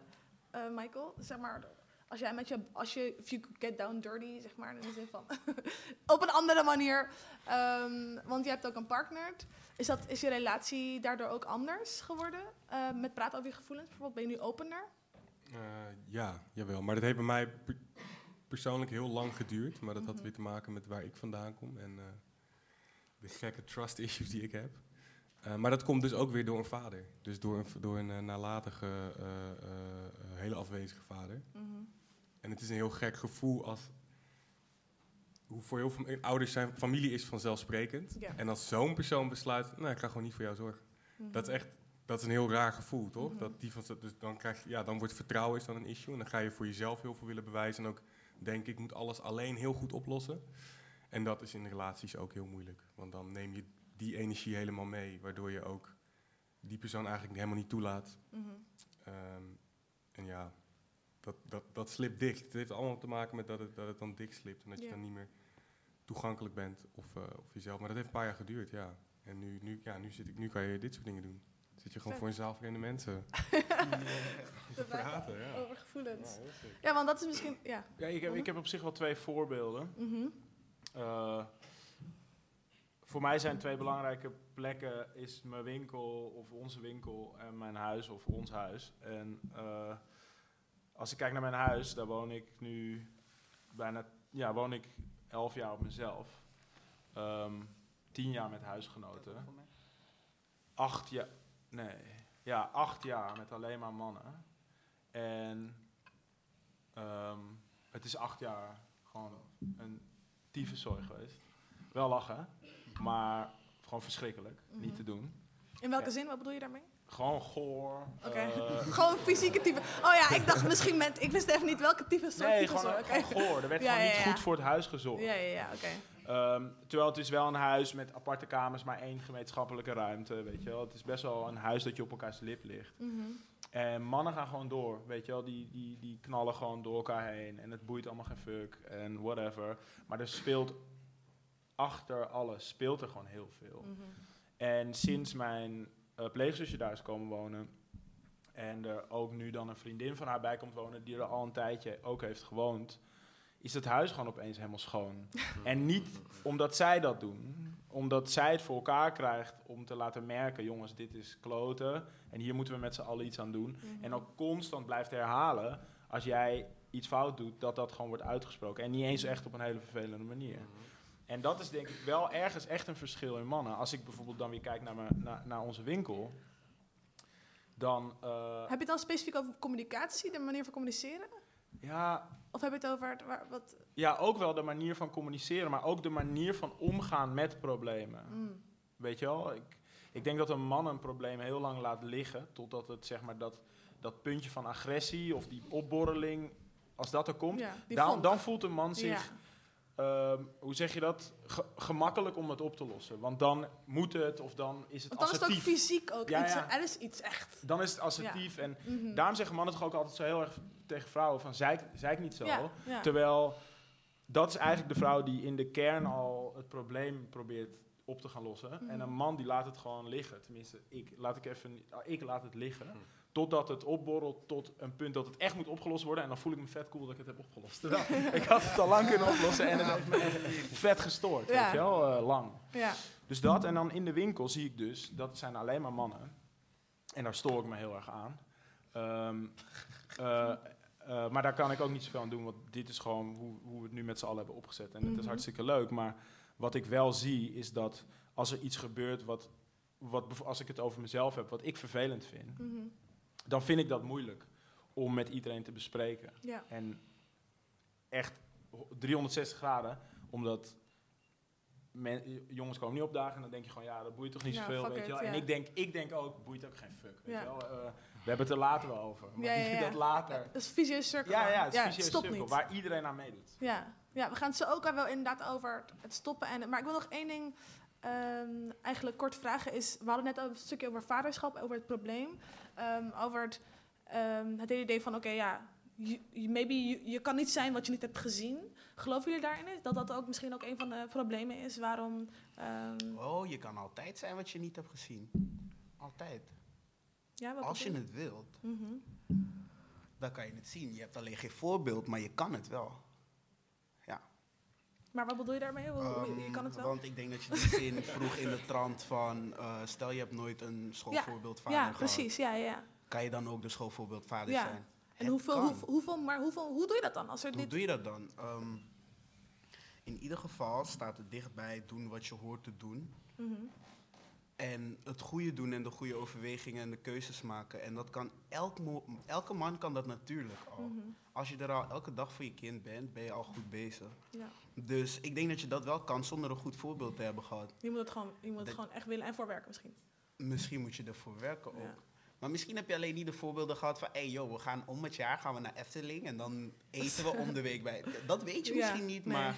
eh, Michael? Zeg maar, als jij met je, als je, if you get down dirty, zeg maar, in de zin van, <laughs> op een andere manier. Ehm, want je hebt ook een partner. Is, dat, is je relatie daardoor ook anders geworden? eh, met praten over je gevoelens? Bijvoorbeeld, ben je nu opener?
Eh, ja, jawel. Maar dat heeft bij mij persoonlijk heel lang geduurd. Maar dat had
Mhm.
weer te maken met waar ik vandaan kom en eh, de gekke trust issues die ik heb. Eh, maar dat komt dus ook weer door een vader. Dus door een, door een eh, nalatige, hele afwezige vader.
Mhm.
En het is een heel gek gevoel als... Hoe voor heel veel ouders zijn, familie is vanzelfsprekend. En als zo'n persoon besluit, nou, ik ga gewoon niet voor jou zorgen. Dat is echt, dat is een heel raar gevoel, toch?
Mhm.
Dat die van, dus dan krijg je, ja, dan wordt vertrouwen is dan een issue. En dan ga je voor jezelf heel veel willen bewijzen. En ook denk ik moet alles alleen heel goed oplossen. En dat is in relaties ook heel moeilijk. Want dan neem je die energie helemaal mee. Waardoor je ook die persoon eigenlijk helemaal niet toelaat.
Mhm.
Ehm, en ja, dat, dat, dat slipt dicht. Het heeft allemaal te maken met dat het, dat het dan dik slipt. En dat je dan niet meer toegankelijk bent of, eh, of jezelf. Maar dat heeft een paar jaar geduurd, ja. En nu, nu, ja, nu, zit ik, nu kan je dit soort dingen doen. Dan zit je gewoon voor een zaal vreemde mensen. <laughs>
Te
praten, ja.
Over gevoelens.
Ja,
want dat is misschien, ja.
Ja, ik heb, ik heb op zich wel twee voorbeelden.
Mhm.
Eh, voor mij zijn twee belangrijke plekken is mijn winkel of onze winkel en mijn huis of ons huis. En eh, als ik kijk naar mijn huis, daar woon ik nu bijna, ja, woon ik elf jaar op mezelf. Ehm, tien jaar met huisgenoten. Acht jaar, nee, ja, acht jaar met alleen maar mannen. En ehm, het is acht jaar gewoon een tyfuszooi geweest. Wel lachen, maar gewoon verschrikkelijk. Niet
Mhm.
te doen.
In welke
Ja.
zin? Wat bedoel je daarmee?
Gewoon goor.
Oké.
eh, <laughs>
gewoon fysieke type. Oh ja, ik dacht misschien met. Ik wist even niet welke type soort
nee, gewoon, gewoon goor. Er werd
Ja,
gewoon
ja,
niet
ja.
goed voor het huis gezorgd.
Ja, ja, ja, oké.
Ehm, terwijl het is wel een huis met aparte kamers, maar één gemeenschappelijke ruimte, weet je wel. Het is best wel een huis dat je op elkaars lip ligt.
Mhm.
En mannen gaan gewoon door, weet je wel. Die, die, die knallen gewoon door elkaar heen. En het boeit allemaal geen fuck en whatever. Maar er speelt achter alles, speelt er gewoon heel veel.
Mhm.
En sinds mijn eh, pleegzusje daar is komen wonen... en er ook nu dan een vriendin van haar bij komt wonen... die er al een tijdje ook heeft gewoond... is het huis gewoon opeens helemaal schoon. <laughs> en niet omdat zij dat doen... omdat zij het voor elkaar krijgt om te laten merken... jongens, dit is kloten en hier moeten we met z'n allen iets aan doen.
Mhm.
En ook constant blijft herhalen... als jij iets fout doet, dat dat gewoon wordt uitgesproken. En niet eens echt op een hele vervelende manier. En dat is denk ik wel ergens echt een verschil in mannen. Als ik bijvoorbeeld dan weer kijk naar, mijn, naar, naar onze winkel, dan... eh,
Heb je het dan specifiek over communicatie, de manier van communiceren?
ja,
Of heb je het over waar, wat...
ja, ook wel de manier van communiceren, maar ook de manier van omgaan met problemen.
Mm.
Weet je wel? Ik, ik denk dat een man een probleem heel lang laat liggen, totdat het zeg maar dat, dat puntje van agressie of die opborreling, als dat er komt,
Ja,
dan, dan voelt een man zich
Ja.
Ehm, hoe zeg je dat? Ge- gemakkelijk om het op te lossen. Want dan moet het, of dan is het
Want dan is het ook fysiek ook
Ja,
iets,
ja.
er is iets echt.
Dan is het assertief. En
Mhm.
daarom zeggen mannen toch ook altijd zo heel erg tegen vrouwen van zeik, zeik niet zo.
Ja, ja.
Terwijl dat is eigenlijk de vrouw die in de kern al het probleem probeert op te gaan lossen.
Mhm.
En een man die laat het gewoon liggen. Tenminste, ik laat, ik even, ik laat het liggen. Totdat het opborrelt tot een punt dat het echt moet opgelost worden. En dan voel ik me vet cool dat ik het heb opgelost. Terwijl <laughs> ik had het al lang kunnen oplossen en het heeft me vet gestoord.
Ja.
Weet je wel, eh, lang.
Ja.
Dus dat, en dan in de winkel zie ik dus, dat zijn alleen maar mannen. En daar stoor ik me heel erg aan. Ehm, eh, eh, maar daar kan ik ook niet zoveel aan doen, want dit is gewoon hoe, hoe we het nu met z'n allen hebben opgezet. En het is
Mhm.
hartstikke leuk, maar wat ik wel zie is dat als er iets gebeurt, wat, wat, als ik het over mezelf heb, wat ik vervelend vind,
Mhm.
Dan vind ik dat moeilijk om met iedereen te bespreken.
Ja.
En echt 360 graden, omdat men, jongens komen niet opdagen en dan denk je gewoon, ja, dat boeit toch niet zoveel, weet je wel. En ik denk, ik denk ook, boeit ook geen fuck, weet
Ja.
je wel. Eh, we hebben het er later wel over. Maar dat later...
Dat is een vicieuze cirkel.
Ja, ja, het is
niet.
waar iedereen aan meedoet.
Ja. ja, we gaan het zo ook wel inderdaad over het- het stoppen. En, maar ik wil nog één ding ehm, eigenlijk kort vragen. Is, we hadden net al een stukje over vaderschap, over het probleem. ehm, over het, ehm, het hele idee van, oké, ja, maybe je, kan niet zijn wat je niet hebt gezien. Geloven jullie daarin? Dat dat ook misschien ook een van de problemen is waarom...
Oh, je kan altijd zijn wat je niet hebt gezien. Altijd.
ja, wat
Als je het wilt,
Mhm.
dan kan je het zien. Je hebt alleen geen voorbeeld, maar je kan het wel. Ja.
Maar wat bedoel je daarmee? Hoe, je
Ehm,
kan het wel?
Want ik denk dat je die zin <laughs> vroeg in de trant van... eh, stel je hebt nooit een schoolvoorbeeldvader
ja,
gehad.
precies. Ja, ja, ja.
Kan je dan ook de schoolvoorbeeldvader
Ja.
zijn?
En hoeveel, hoeveel, hoeveel, maar hoeveel, hoe doe je dat dan? Als er
Hoe
dit...
doe je dat dan? Ehm, in ieder geval staat het dichtbij doen wat je hoort te doen.
Mhm.
En het goede doen en de goede overwegingen en de keuzes maken. En dat kan elk elke man kan dat natuurlijk al.
Mhm.
Als je er al elke dag voor je kind bent, ben je al goed bezig.
Ja.
Dus ik denk dat je dat wel kan zonder een goed voorbeeld te hebben gehad.
Je moet het gewoon, je moet het
Dat-
gewoon echt willen en voorwerken misschien.
Misschien moet je ervoor werken ook.
Ja.
Maar misschien heb je alleen niet de voorbeelden gehad van... hé hey, joh, we gaan om het jaar gaan we naar Efteling... en dan eten we om de week bij... <laughs> Dat weet je
Ja,
misschien niet,
nee.
maar...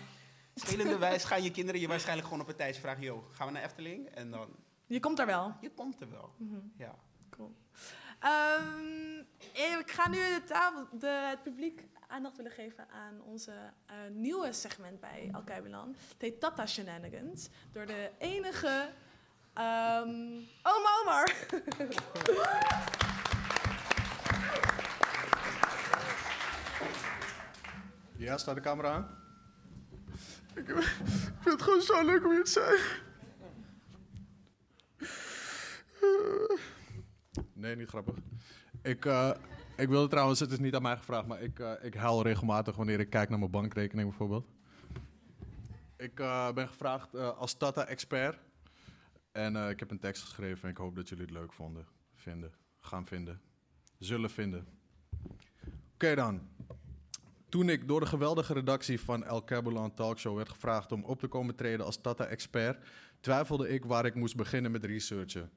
Spelende wijs gaan je kinderen je waarschijnlijk gewoon op een tijdje vragen... joh, gaan we naar Efteling? En dan...
Je komt er wel.
Je komt er wel,
Mhm.
ja.
Cool. Ehm, ik ga nu de tafel, de, het publiek aandacht willen geven aan onze eh, nieuwe segment bij Alkeibelan. Het heet Tata Shenanigans. Door de enige ehm Oma Omar.
Ja, staat de camera aan?
Ik vind het gewoon zo leuk om hier te zijn.
Nee, niet grappig. Ik, eh, ik wilde trouwens, het is niet aan mij gevraagd, maar ik, eh, ik huil regelmatig wanneer ik kijk naar mijn bankrekening bijvoorbeeld. Ik eh, ben gevraagd als Tata-expert. En ik heb een tekst geschreven en ik hoop dat jullie het leuk vonden. Vinden. Gaan vinden. Zullen vinden. Oké dan. Toen ik door de geweldige redactie van El Cabulan Talkshow werd gevraagd om op te komen treden als Tata-expert, twijfelde ik waar ik moest beginnen met researchen.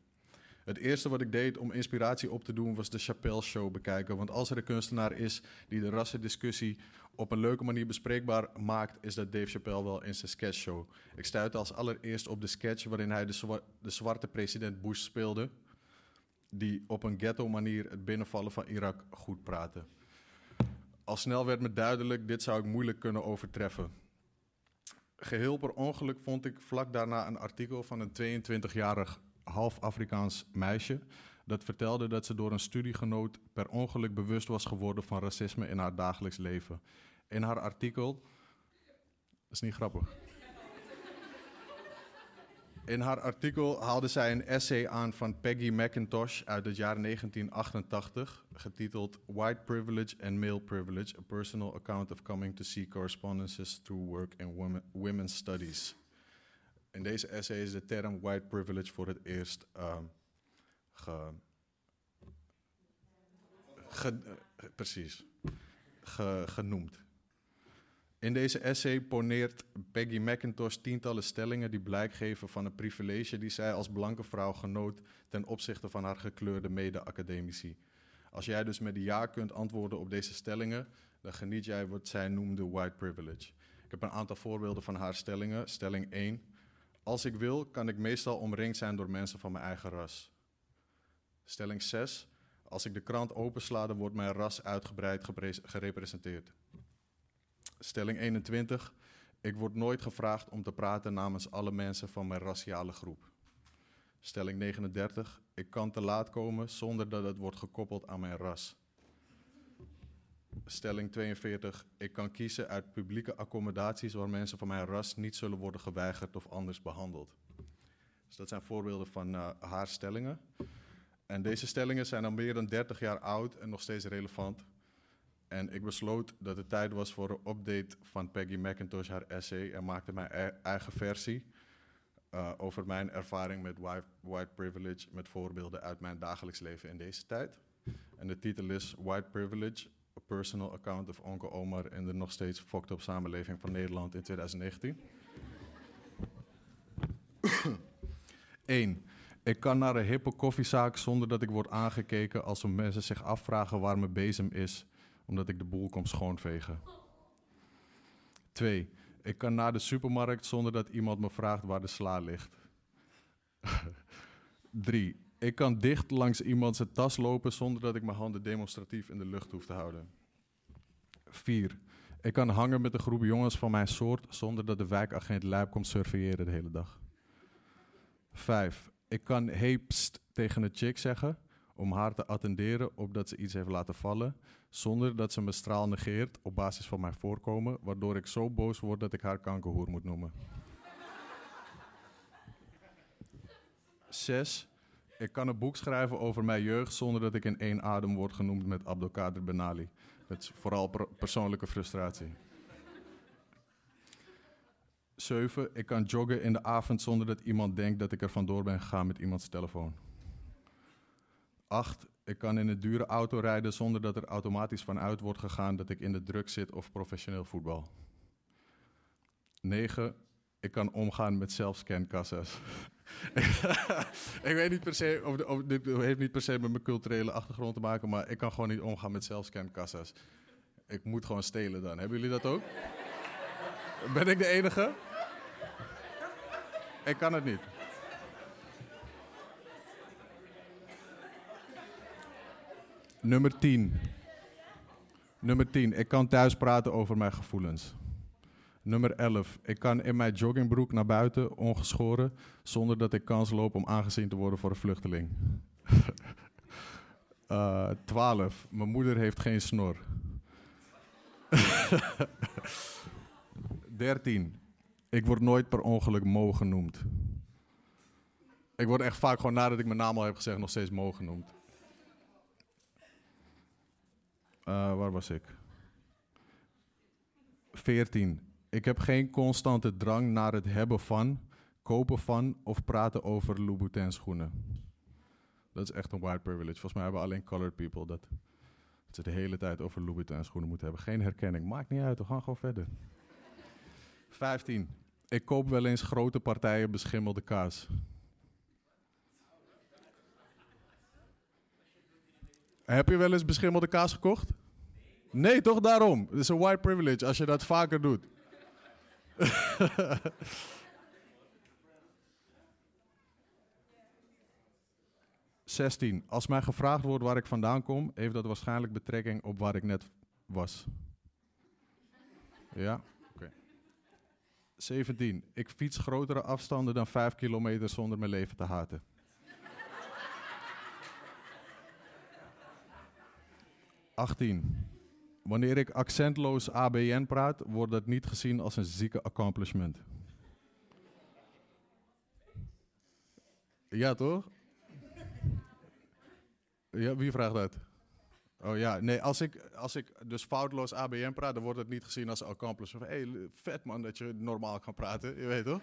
Het eerste wat ik deed om inspiratie op te doen was de Chappelle Show bekijken. Want als er een kunstenaar is die de rassendiscussie op een leuke manier bespreekbaar maakt, is dat Dave Chappelle wel in zijn sketchshow. Ik stuitte als allereerst op de sketch waarin hij de, zwa- de zwarte president Bush speelde, die op een ghetto manier het binnenvallen van Irak goed praatte. Al snel werd me duidelijk, dit zou ik moeilijk kunnen overtreffen. Geheel per ongeluk vond ik vlak daarna een artikel van een 22-jarig half Afrikaans meisje. Dat vertelde dat ze door een studiegenoot per ongeluk bewust was geworden van racisme in haar dagelijks leven. In haar artikel. Is niet grappig. In haar artikel haalde zij een essay aan van Peggy McIntosh uit het jaar 1988, getiteld White Privilege and Male Privilege: A Personal Account of Coming to See Correspondences Through Work in Women, Women's Studies. In deze essay is de term white privilege voor het eerst ehm, ge, eh, precies, ge- genoemd. In deze essay poneert Peggy McIntosh tientallen stellingen die blijk geven van een privilege die zij als blanke vrouw genoot ten opzichte van haar gekleurde mede-academici. Als jij dus met ja kunt antwoorden op deze stellingen, dan geniet jij wat zij noemde white privilege. Ik heb een aantal voorbeelden van haar stellingen. Stelling 1. Als ik wil, kan ik meestal omringd zijn door mensen van mijn eigen ras. Stelling 6. Als ik de krant opensla, dan wordt mijn ras uitgebreid gerepresenteerd. Stelling 21. Ik word nooit gevraagd om te praten namens alle mensen van mijn raciale groep. Stelling 39. Ik kan te laat komen zonder dat het wordt gekoppeld aan mijn ras. Stelling 42. Ik kan kiezen uit publieke accommodaties waar mensen van mijn ras niet zullen worden geweigerd of anders behandeld. Dus dat zijn voorbeelden van eh, haar stellingen. En deze stellingen zijn al meer dan 30 jaar oud en nog steeds relevant. En ik besloot dat het tijd was voor een update van Peggy McIntosh, haar essay, en maakte mijn e- eigen versie eh, over mijn ervaring met white, white privilege, met voorbeelden uit mijn dagelijks leven in deze tijd. En de titel is White Privilege, Personal Account of Onkel Omar in de nog steeds fucked up samenleving van Nederland in 2019. 1. <coughs> Ik kan naar een hippe koffiezaak zonder dat ik word aangekeken als mensen zich afvragen waar mijn bezem is, omdat ik de boel kom schoonvegen. 2. Ik kan naar de supermarkt zonder dat iemand me vraagt waar de sla ligt. <laughs> 3. Ik kan dicht langs iemand zijn tas lopen zonder dat ik mijn handen demonstratief in de lucht hoef te houden. 4. Ik kan hangen met een groep jongens van mijn soort zonder dat de wijkagent lijp komt surveilleren de hele dag. 5. Ik kan hey pst tegen een chick zeggen om haar te attenderen op dat ze iets heeft laten vallen, zonder dat ze me straal negeert op basis van mijn voorkomen, waardoor ik zo boos word dat ik haar kankerhoer moet noemen. 6. Ik kan een boek schrijven over mijn jeugd zonder dat ik in één adem word genoemd met Abdelkader Benali. Is vooral per- persoonlijke frustratie. 7. Ik kan joggen in de avond zonder dat iemand denkt dat ik er vandoor ben gegaan met iemands telefoon. 8. Ik kan in een dure auto rijden zonder dat er automatisch vanuit wordt gegaan dat ik in de druk zit of professioneel voetbal. 9. Ik kan omgaan met zelfscankassa's. <laughs> ik weet niet per se, of, of dit heeft niet per se met mijn culturele achtergrond te maken, maar ik kan gewoon niet omgaan met zelfscankassa's. Ik moet gewoon stelen dan. Hebben jullie dat ook? Ben ik de enige? Ik kan het niet. Nummer 10. Nummer 10. Ik kan thuis praten over mijn gevoelens. Nummer 11. Ik kan in mijn joggingbroek naar buiten, ongeschoren, zonder dat ik kans loop om aangezien te worden voor een vluchteling. <laughs> Eh 12. Mijn moeder heeft geen snor. <laughs> 13. Ik word nooit per ongeluk Mo genoemd. Ik word echt vaak gewoon nadat ik mijn naam al heb gezegd nog steeds Mo genoemd. Eh, waar was ik? 14. Ik heb geen constante drang naar het hebben van, kopen van of praten over Louboutin schoenen. Dat is echt een white privilege. Volgens mij hebben alleen colored people dat. Ze de hele tijd over Louboutin schoenen moeten hebben. Geen herkenning. Maakt niet uit, we gaan gewoon verder. 15. Ik koop wel eens grote partijen beschimmelde kaas. Heb je wel eens beschimmelde kaas gekocht? Nee, toch daarom. Het is een white privilege als je dat vaker doet. <laughs> Zestien. Als mij gevraagd wordt waar ik vandaan kom, heeft dat waarschijnlijk betrekking op waar ik net was. Ja? Oké. 17. Ik fiets grotere afstanden dan 5 kilometer zonder mijn leven te haten. 18. Wanneer ik accentloos ABN praat, wordt dat niet gezien als een zieke accomplishment. Ja, toch? Ja, wie vraagt dat? Oh ja, nee, als ik, als ik dus foutloos ABN praat, dan wordt het niet gezien als accomplishment. Hé, hey, vet man dat je normaal kan praten, je weet toch?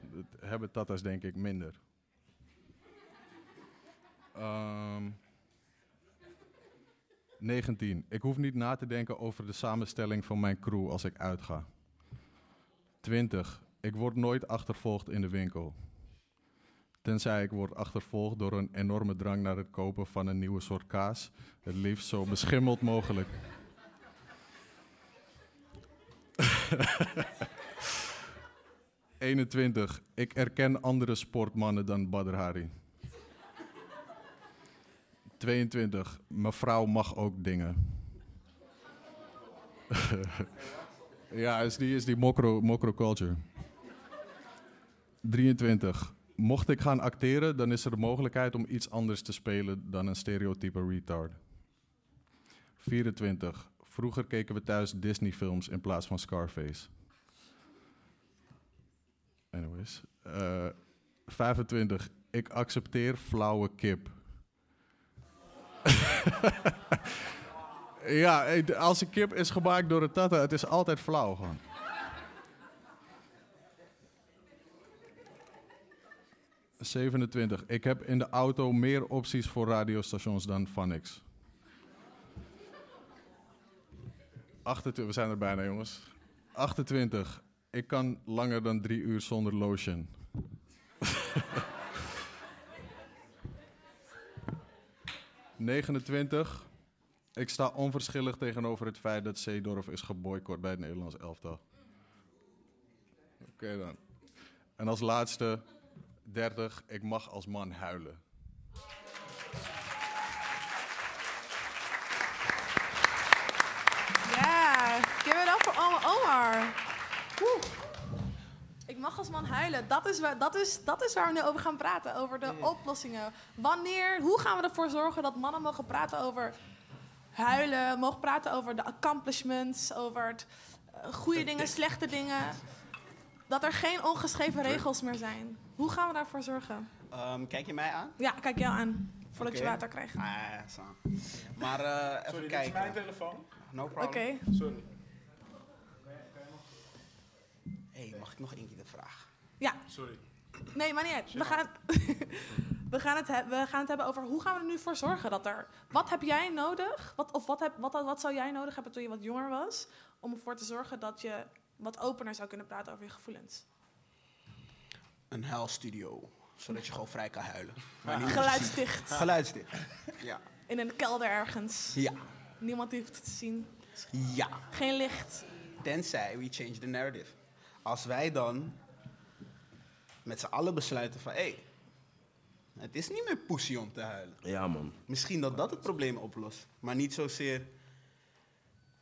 Dat hebben Tata's denk ik minder. Ehm 19. Ik hoef niet na te denken over de samenstelling van mijn crew als ik uitga. 20. Ik word nooit achtervolgd in de winkel. Tenzij ik word achtervolgd door een enorme drang naar het kopen van een nieuwe soort kaas. Het liefst zo beschimmeld mogelijk. <laughs> ...21. Ik erken andere sportmannen dan Badr Hari. 22. Mevrouw mag ook dingen. <laughs> ja, is die, is die mokro, mokro culture. 23. Mocht ik gaan acteren, dan is er de mogelijkheid om iets anders te spelen dan een stereotype retard. 24. Vroeger keken we thuis Disney-films in plaats van Scarface. Anyways. eh, 25. Ik accepteer flauwe kip. <laughs> ja, als een kip is gemaakt door een tata, het is altijd flauw gewoon. ...27. Ik heb in de auto meer opties voor radiostations dan Phonics. 28. We zijn er bijna, jongens. 28. Ik kan langer dan drie uur zonder lotion. <laughs> ...29. Ik sta onverschillig tegenover het feit dat Zeedorf is geboycott bij het Nederlands elftal. Oké dan. En als laatste, 30. Ik mag als man huilen.
Ja, give it up voor Omar. Ik mag als man huilen. Dat is, waar, dat, is, dat is waar we nu over gaan praten. Over de oplossingen. Wanneer, hoe gaan we ervoor zorgen dat mannen mogen praten over huilen, mogen praten over de accomplishments, over het, eh, goede dingen, slechte dingen. Dat er geen ongeschreven regels meer zijn. Hoe gaan we daarvoor zorgen?
Ehm, kijk je mij aan?
Ja, kijk jou aan. Voordat
Oké.
je water krijgt.
Ah, zo. Maar eh, even
Sorry, dit is
kijken.
mijn telefoon.
No problem.
Oké.
Sorry.
Hey, mag ik nog één keer de vraag?
Ja.
Sorry.
Nee, maar niet uit. We gaan, <laughs> we, gaan het he- we gaan het hebben over hoe gaan we er nu voor zorgen dat er... Wat heb jij nodig? Wat, of wat, heb, wat, wat zou jij nodig hebben toen je wat jonger was... om ervoor te zorgen dat je wat opener zou kunnen praten over je gevoelens?
Een huilstudio, zodat je gewoon vrij kan huilen.
Ja.
niet-
Geluidsdicht. <laughs>
Geluidsdicht, ja.
In een kelder ergens.
Ja.
Niemand hoeft het te zien.
Ja.
Geen licht.
Tenzij we change the narrative. Als wij dan met z'n allen besluiten van... hé, hey, het is niet meer poesie om te huilen.
Ja, man.
Misschien dat dat het probleem oplost. Maar niet zozeer...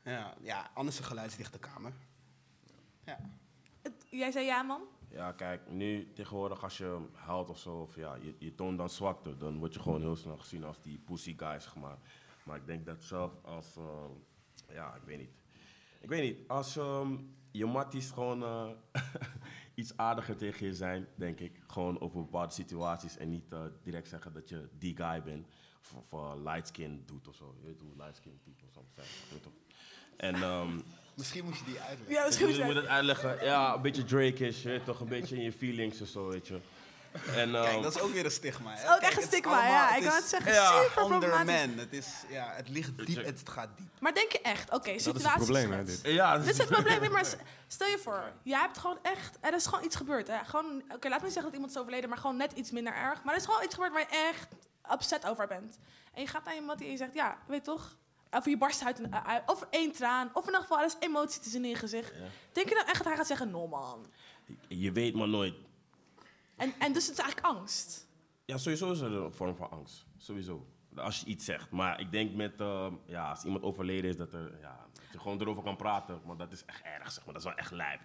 Ja, ja anders een geluidsdichte kamer. Ja.
Het- jij zei ja, man?
Ja, kijk, nu tegenwoordig als je huilt of zo, of ja, je, je toont dan zwakte, dan word je gewoon heel snel gezien als die pussy guy, zeg maar. Maar ik denk dat zelf als, eh, ja, ik weet niet. Ik weet niet, als ehm, je matties gewoon eh, <laughs> iets aardiger tegen je zijn, denk ik. Gewoon over bepaalde situaties en niet eh, direct zeggen dat je die guy bent. Of, of light skin doet of zo. Je weet hoe light skin people soms zijn, je weet toch? En, ehm,
Misschien moet je die uitleggen.
Ja, misschien moet je
moet het uitleggen. Ja, een beetje Drake-ish, je weet toch? Een beetje in je feelings of zo, weet je. En,
Kijk,
ehm,
dat is ook weer een stigma. Hè?
Ook
Kijk,
echt een
het is
stigma,
allemaal-
ja.
het
Ik
is-
wou het zeggen,
ja,
super problematisch.
Het, is, ja, het ligt diep, het gaat diep.
Maar denk je echt, oké,
het
situaties.
probleem, hè, dit.
Ja,
dit is het probleem. Maar stel je voor, jij hebt gewoon echt, er is gewoon iets gebeurd. Hè? Gewoon, oké, laat me niet zeggen dat iemand is overleden, maar gewoon net iets minder erg. Maar er is gewoon iets gebeurd waar je echt upset over bent. En je gaat naar iemand die je zegt, ja, weet toch? Of je barst uit, een, eh, uit- of één traan, of in ieder geval, er is emotie te zien in je gezicht. Denk je dan echt dat hij gaat zeggen, no man?
Je weet maar nooit.
En, en dus het is eigenlijk angst.
Ja, sowieso is er een vorm van angst. Sowieso. Als je iets zegt. Maar ik denk met, eh, ja, als iemand overleden is, dat, er, ja, dat je gewoon erover kan praten. Maar dat is echt erg, zeg maar. Dat is wel echt lijp.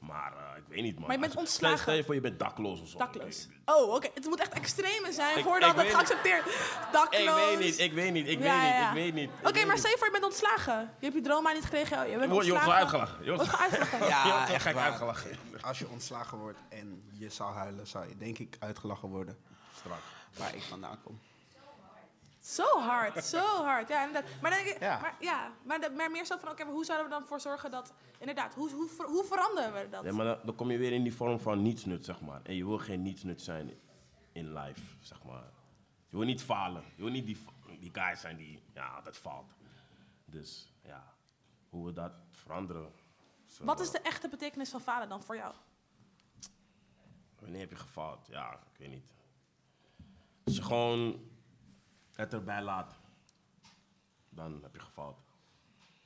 Maar eh, ik weet niet, man.
Maar je bent
Als
ontslagen.
Stel je voor, je bent dakloos of zo.
Dakloos. Oh, oké. Het moet echt extreme zijn
Ik-
voordat
ik
het geaccepteerd Dakloos.
Ik weet niet, ik weet niet, ik
Ja,
weet niet,
ja, ja.
ik weet niet.
Oké, maar stel je voor, je bent ontslagen. Je hebt je droom maar niet gekregen. Je bent
Je je
ontslagen.
gewoon uitgelachen. Je wordt-
uitgelachen. <laughs>
Je
Ja,
toch
echt
gek uitgelachen.
Als je ontslagen wordt en je zou huilen, zou je denk ik uitgelachen worden.
Strak.
Waar ik vandaan kom.
Zo hard, zo hard. Ja, inderdaad. Maar, dan ik,
Ja.
maar, ja, maar, de- maar meer zo van, oké, maar hoe zouden we dan voor zorgen dat... Inderdaad, hoe, hoe, hoe veranderen we dat?
Ja, maar dan, dan kom je weer in die vorm van nietsnut, zeg maar. En je wil geen nietsnut zijn in life, zeg maar. Je wil niet falen. Je wil niet die, die guy zijn die ja, altijd faalt. Dus ja, hoe we dat veranderen. Zo,
Wat is de echte betekenis van falen dan voor jou?
Wanneer heb je gefaald? Ja, ik weet niet. Als je gewoon het erbij laat, dan heb je gefaald.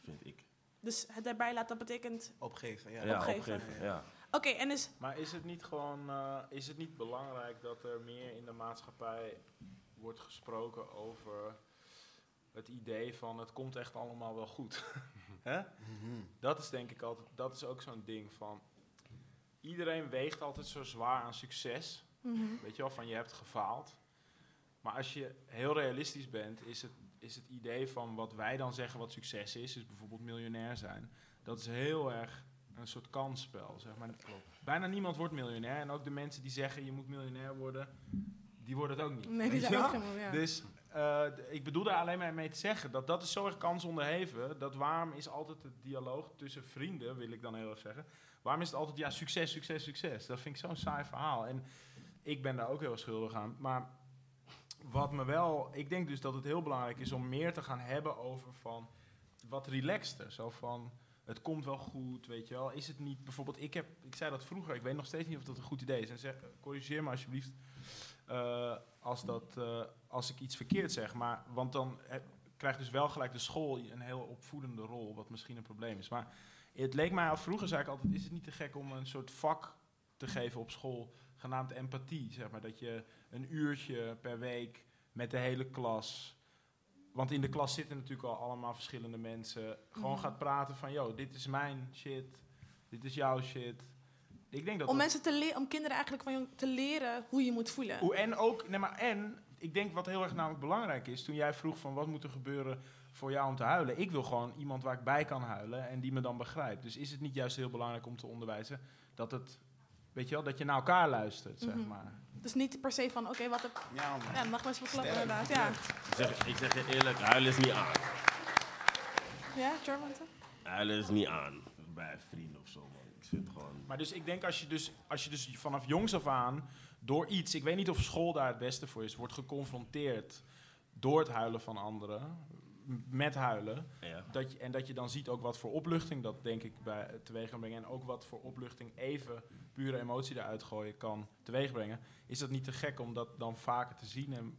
Vind ik.
Dus het erbij laten, dat betekent...
Opgeven, ja.
Ja,
Opgeven.
opgeven, ja.
Oké, en dus...
Maar is het niet gewoon, eh, is het niet belangrijk dat er meer in de maatschappij wordt gesproken over het idee van het komt echt allemaal wel goed? <laughs> Hè? Dat is denk ik altijd, dat is ook zo'n ding van, iedereen weegt altijd zo zwaar aan succes.
Mhm.
Weet je wel, van je hebt gefaald. Maar als je heel realistisch bent, is het, is het idee van wat wij dan zeggen wat succes is, is bijvoorbeeld miljonair zijn. Dat is heel erg een soort kansspel, zeg maar. Bijna niemand wordt miljonair. En ook de mensen die zeggen je moet miljonair worden, die worden het ook niet.
Nee, die zijn ook geen miljonair.
Dus eh, ik bedoel daar alleen maar mee te zeggen dat dat is zo erg kansonderheven. Dat waarom is altijd het dialoog tussen vrienden, wil ik dan heel erg zeggen. Waarom is het altijd ja, succes, succes, succes? Dat vind ik zo'n saai verhaal. En ik ben daar ook heel schuldig aan. Maar wat me wel, ik denk dus dat het heel belangrijk is om meer te gaan hebben over van wat relaxter. Zo van, het komt wel goed, weet je wel. Is het niet, bijvoorbeeld, ik, heb, ik zei dat vroeger, ik weet nog steeds niet of dat een goed idee is. En zeg, corrigeer me alsjeblieft eh, als, dat, eh, als ik iets verkeerd zeg. Maar, want dan eh, krijgt dus wel gelijk de school een heel opvoedende rol, wat misschien een probleem is. Maar het leek mij al vroeger, zei ik altijd, is het niet te gek om een soort vak te geven op school, genaamd empathie, zeg maar. Dat je een uurtje per week met de hele klas. Want in de klas zitten natuurlijk al allemaal verschillende mensen. Gewoon
Mhm.
gaat praten van, yo, dit is mijn shit, dit is jouw shit. Ik denk dat
Om
dat-
mensen te leren, om kinderen eigenlijk van te leren hoe je moet voelen.
Oeh, en ook, nee, maar en, ik denk wat heel erg namelijk belangrijk is, toen jij vroeg van wat moet er gebeuren voor jou om te huilen. Ik wil gewoon iemand waar ik bij kan huilen en die me dan begrijpt. Dus is het niet juist heel belangrijk om te onderwijzen dat het, weet je wel, dat je naar elkaar luistert, zeg
Mhm.
maar.
Dus niet per se van, oké, wat heb...
Ja, man.
Ja, dan mag best wel klappen, inderdaad. Ja,
Ik zeg, ik zeg je eerlijk, huilen is niet aan.
ja German?
Huilen is niet aan bij vrienden of zo, man. Ik vind het gewoon...
Maar dus ik denk als je dus, als je dus vanaf jongs af aan door iets, ik weet niet of school daar het beste voor is, wordt geconfronteerd door het huilen van anderen, met huilen.
Ja.
Dat je, en dat je dan ziet ook wat voor opluchting dat denk ik bij teweeg kan brengen. En ook wat voor opluchting even pure emotie eruit gooien kan teweeg brengen. Is dat niet te gek om dat dan vaker te zien? En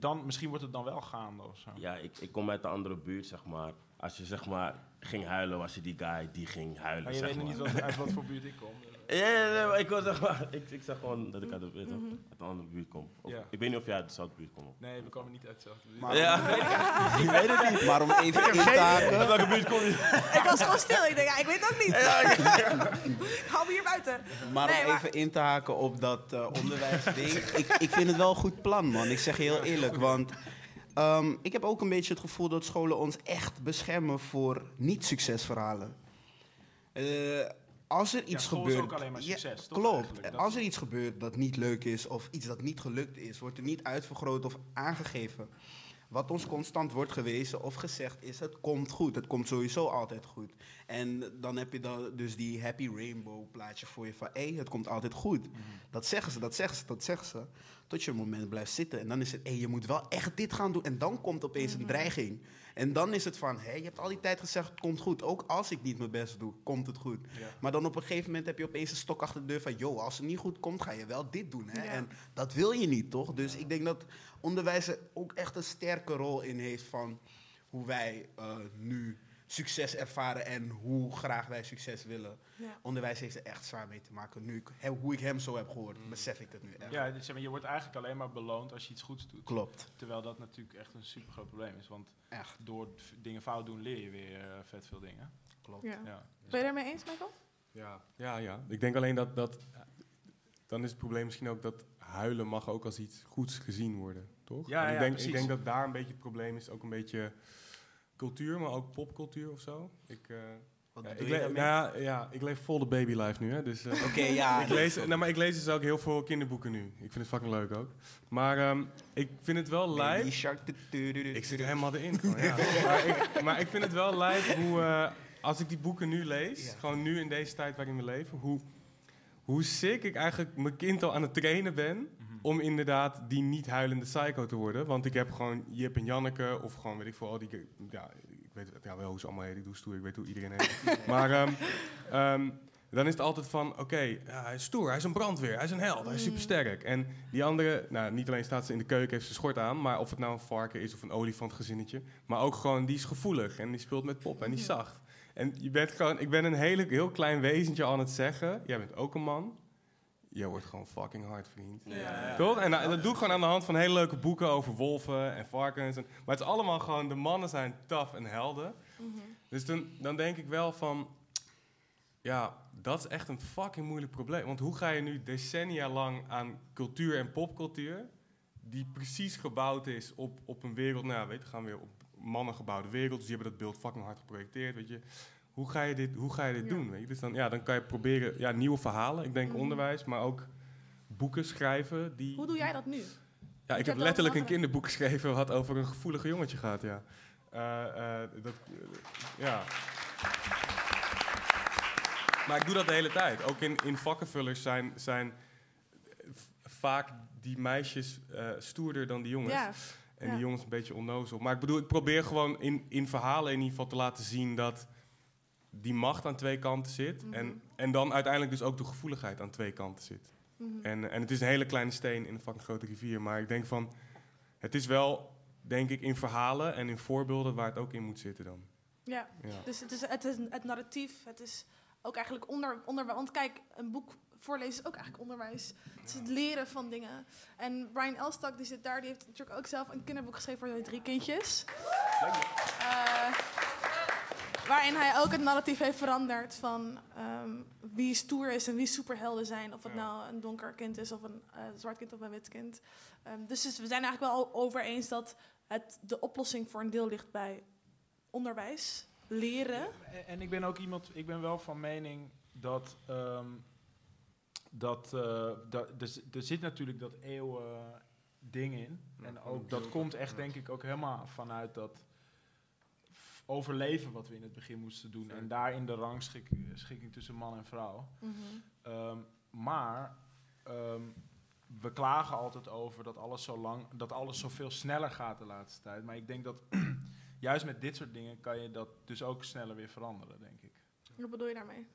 dan, misschien wordt het dan wel gaande of zo.
Ja, ik, ik kom uit een andere buurt, zeg maar. Als je zeg maar ging huilen, was je die guy die ging huilen.
Maar je
zeg
weet nog
maar.
niet wat, uit wat voor <laughs> buurt ik kom.
Ja, ja, ja, maar ik, zeg maar, ik, ik zeg gewoon dat ik uit, weet je,
Mhm.
uit een andere buurt kom. Of-
Ja.
Ik weet niet of jij uit dezelfde buurt komt.
Nee, we komen niet uit hetzelfde buurt.
Maar-
Ja, <laughs> ik weet het niet.
Maar om even in te
Uit
haken.
welke buurt kom je? <laughs>
Ik was gewoon stil. Ik denk, ja, ik weet het ook niet. ik hou me hier buiten.
Maar
Nee,
om even in te haken op dat eh, onderwijsding. ik, ik vind het wel een goed plan, man. Ik zeg je heel eerlijk. Want ehm, ik heb ook een beetje het gevoel dat scholen ons echt beschermen voor niet-succesverhalen. Eh, als er iets
is
gebeurt.
ook alleen maar
Ja,
succes, toch,
klopt. Als er iets gebeurt dat niet leuk is of iets dat niet gelukt is, wordt er niet uitvergroot of aangegeven. Wat ons constant wordt gewezen of gezegd is: het komt goed. Het komt sowieso altijd goed. En dan heb je dan dus die happy rainbow plaatje voor je van: hé, het komt altijd goed. Dat zeggen ze, dat zeggen ze, dat zeggen ze. Tot je een moment blijft zitten. En dan is het: hé, je moet wel echt dit gaan doen. En dan komt opeens een dreiging. En dan is het van, hé, je hebt al die tijd gezegd, het komt goed. Ook als ik niet mijn best doe, komt het goed.
Ja.
Maar dan op een gegeven moment heb je opeens een stok achter de deur van... joh, als het niet goed komt, ga je wel dit doen. Hè?
Ja.
En dat wil je niet, toch? Dus ik denk dat onderwijs er ook echt een sterke rol in heeft... van hoe wij eh, nu succes ervaren en hoe graag wij succes willen.
Ja.
Onderwijs heeft er echt zwaar mee te maken. Nu ik, he- hoe ik hem zo heb gehoord, besef ik het nu echt.
Ja, dus zeg maar, je wordt eigenlijk alleen maar beloond als je iets goeds doet.
Klopt.
Terwijl dat natuurlijk echt een super groot probleem is. Want
Echt.
door dingen fout doen leer je weer eh, vet veel dingen.
Klopt.
Ja.
Ja.
Ben je daarmee eens, Michael?
Ja, ja, ja. Ik denk alleen dat, dat... Dan is het probleem misschien ook dat huilen mag ook als iets goeds gezien worden, toch?
Ja,
En ik,
ja,
denk,
precies.
ik denk dat daar een beetje het probleem is. Ook een beetje cultuur, maar ook popcultuur of zo. Ik,
Wat
ja, ik, le- nou ja, ja, ik leef vol de babylife nu, hè. Dus, eh,
Oké, ja. <laughs>
ik lees, nou, maar ik lees dus ook heel veel kinderboeken nu. Ik vind het fucking leuk ook. Maar ehm, ik vind het wel
tu-
Ik zit er helemaal erin. Gewoon, <laughs> ja. maar, ik, maar ik vind het wel lijp hoe, eh, als ik die boeken nu lees,
Ja.
gewoon nu in deze tijd waarin we leven, hoe, hoe sick ik eigenlijk mijn kind al aan het trainen ben
Mhm.
Om inderdaad die niet huilende psycho te worden. Want ik heb gewoon Jip en Janneke of gewoon weet ik veel, al die, ja, ik weet ja, wel hoe ze allemaal heten, ik doe stoer, ik weet hoe iedereen heet. <laughs> maar ehm, ehm, dan is het altijd van, oké, ja, hij is stoer, hij is een brandweer, hij is een held, hij is supersterk. En die andere, nou, niet alleen staat ze in de keuken, heeft ze schort aan, maar of het nou een varken is of een olifantgezinnetje, maar ook gewoon, die is gevoelig en die speelt met pop en die is zacht. En je bent gewoon, ik ben een hele, heel klein wezentje aan het zeggen, jij bent ook een man. Jij wordt gewoon fucking hard, vriend.
Ja.
Toch? En, nou, dat doe ik gewoon aan de hand van hele leuke boeken over wolven en varkens. En, maar het is allemaal gewoon, de mannen zijn tough en helden. Dus dan, dan denk ik wel van, ja, dat is echt een fucking moeilijk probleem. Want hoe ga je nu decennia lang aan cultuur en popcultuur, die precies gebouwd is op, op een wereld, nou ja, weet je, gaan we weer op mannen gebouwde wereld, dus die hebben dat beeld fucking hard geprojecteerd, weet je. Hoe ga je dit, hoe ga je dit doen? Weet je? Dus dan, ja, dan kan je proberen ja, nieuwe verhalen, ik denk
Mhm.
onderwijs, maar ook boeken schrijven. Die,
Hoe doe jij dat nu?
ja, ik heb letterlijk een kinderboek geschreven wat over een gevoelige jongetje gaat, ja. Eh, eh, dat, ja. Maar ik doe dat de hele tijd. Ook in, in vakkenvullers zijn, zijn vaak die meisjes eh, stoerder dan die jongens.
Ja.
En
Ja.
die jongens een beetje onnozel. Maar ik bedoel, ik probeer gewoon in, in verhalen in ieder geval te laten zien dat die macht aan twee kanten zit.
Mhm.
en, en dan uiteindelijk dus ook de gevoeligheid aan twee kanten zit.
Mhm.
En, en het is een hele kleine steen in een fucking grote rivier. Maar ik denk van, het is wel, denk ik, in verhalen en in voorbeelden waar het ook in moet zitten dan.
Ja,
Ja.
dus het is het, is het narratief, het is ook eigenlijk onder, onderwijs. Want kijk, een boek voorlezen is ook eigenlijk onderwijs. Het is het leren van dingen. En Brian Elstak, die zit daar, die heeft natuurlijk ook zelf een kinderboek geschreven voor zijn drie kindjes. Eh, waarin hij ook het narratief heeft veranderd van ehm, wie stoer is en wie superhelden zijn. Of het nou een donker kind is of een eh, zwart kind of een wit kind. Ehm, dus, dus we zijn eigenlijk wel over eens dat het, de oplossing voor een deel ligt bij onderwijs, leren.
En, en ik ben ook iemand, ik ben wel van mening dat. ehm, dat, eh, dat er, z- er zit natuurlijk dat eeuwen ding in. En ook dat komt echt, denk ik, ook helemaal vanuit dat overleven wat we in het begin moesten doen. En daarin de rangschikking tussen man en vrouw.
Mhm.
Ehm, maar ehm, we klagen altijd over dat alles zo lang, dat alles zoveel sneller gaat de laatste tijd. Maar ik denk dat <clears throat> juist met dit soort dingen kan je dat dus ook sneller weer veranderen, denk ik.
Wat bedoel je daarmee?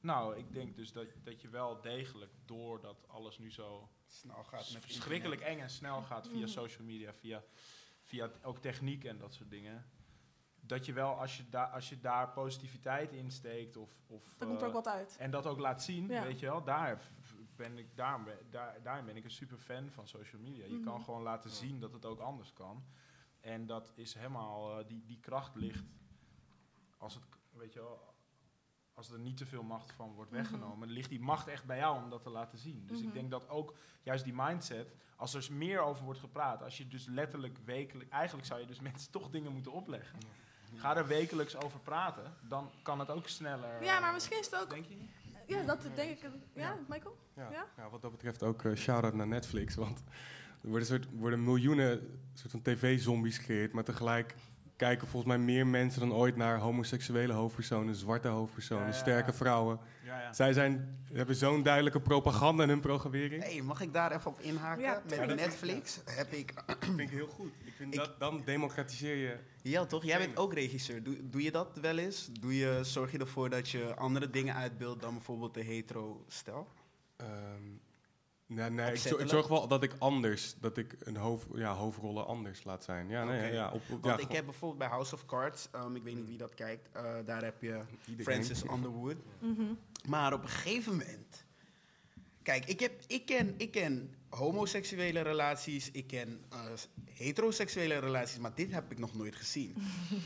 Nou, ik denk dus dat, dat je wel degelijk, doordat alles nu zo
Snel gaat met
verschrikkelijk eng en snel gaat via
Mhm.
social media, via, via t- ook techniek en dat soort dingen. Dat je wel, als je, daar als je daar positiviteit in steekt of... of
Dan komt er ook
eh,
wat uit.
En dat ook laat zien,
Ja.
weet je wel. Daar ben ik, ben- daar, daarin ben ik een super fan van social media. Je
Mhm.
kan gewoon laten zien dat het ook anders kan. En dat is helemaal, eh, die, die kracht ligt als het, weet je wel, als er niet te veel macht van wordt
Mhm.
weggenomen, ligt die macht echt bij jou om dat te laten zien. Dus
Mhm.
ik denk dat ook juist die mindset, als er meer over wordt gepraat, als je dus letterlijk wekelijk, eigenlijk zou je dus <laughs> mensen toch dingen moeten opleggen. Ga er wekelijks over praten, dan kan het ook sneller.
Ja, maar misschien is het ook...
Denk je?
Ja, dat denk ik. Ja, Michael?
Ja,
Ja?
ja? wat dat betreft ook eh shout-out naar Netflix. Want er worden, soort, worden miljoenen soort van tv-zombies gecreëerd, maar tegelijk kijken volgens mij meer mensen dan ooit naar homoseksuele hoofdpersonen, zwarte hoofdpersonen,
Ja, ja,
sterke
ja.
vrouwen.
Ja, ja.
Zij zijn, hebben zo'n duidelijke propaganda in hun programmering.
Hey, mag ik daar even op inhaken?
Ja,
Met. Netflix heb ik...
vind ik heel goed. Ik vind dat, dan democratiseer je...
Ja, toch? Jij bent ook regisseur. Doe, doe je dat wel eens? Doe je, zorg je ervoor dat je andere dingen uitbeeldt dan bijvoorbeeld de hetero-stijl?
Ehm, nee, nee ik, zo- ik
Opzettelijk?
zorg wel dat ik anders, dat ik een hoofd, ja, hoofdrollen anders laat zijn. Ja, nee, ja, op, op-
Want
ja,
ik heb bijvoorbeeld bij House of Cards, ehm, ik weet niet wie dat kijkt, eh, daar heb je
Iedereen.
Francis Underwood.
Mhm.
Maar op een gegeven moment. Kijk, ik, heb, ik, ken, ik ken homoseksuele relaties, ik ken eh, heteroseksuele relaties, maar dit heb ik nog nooit gezien.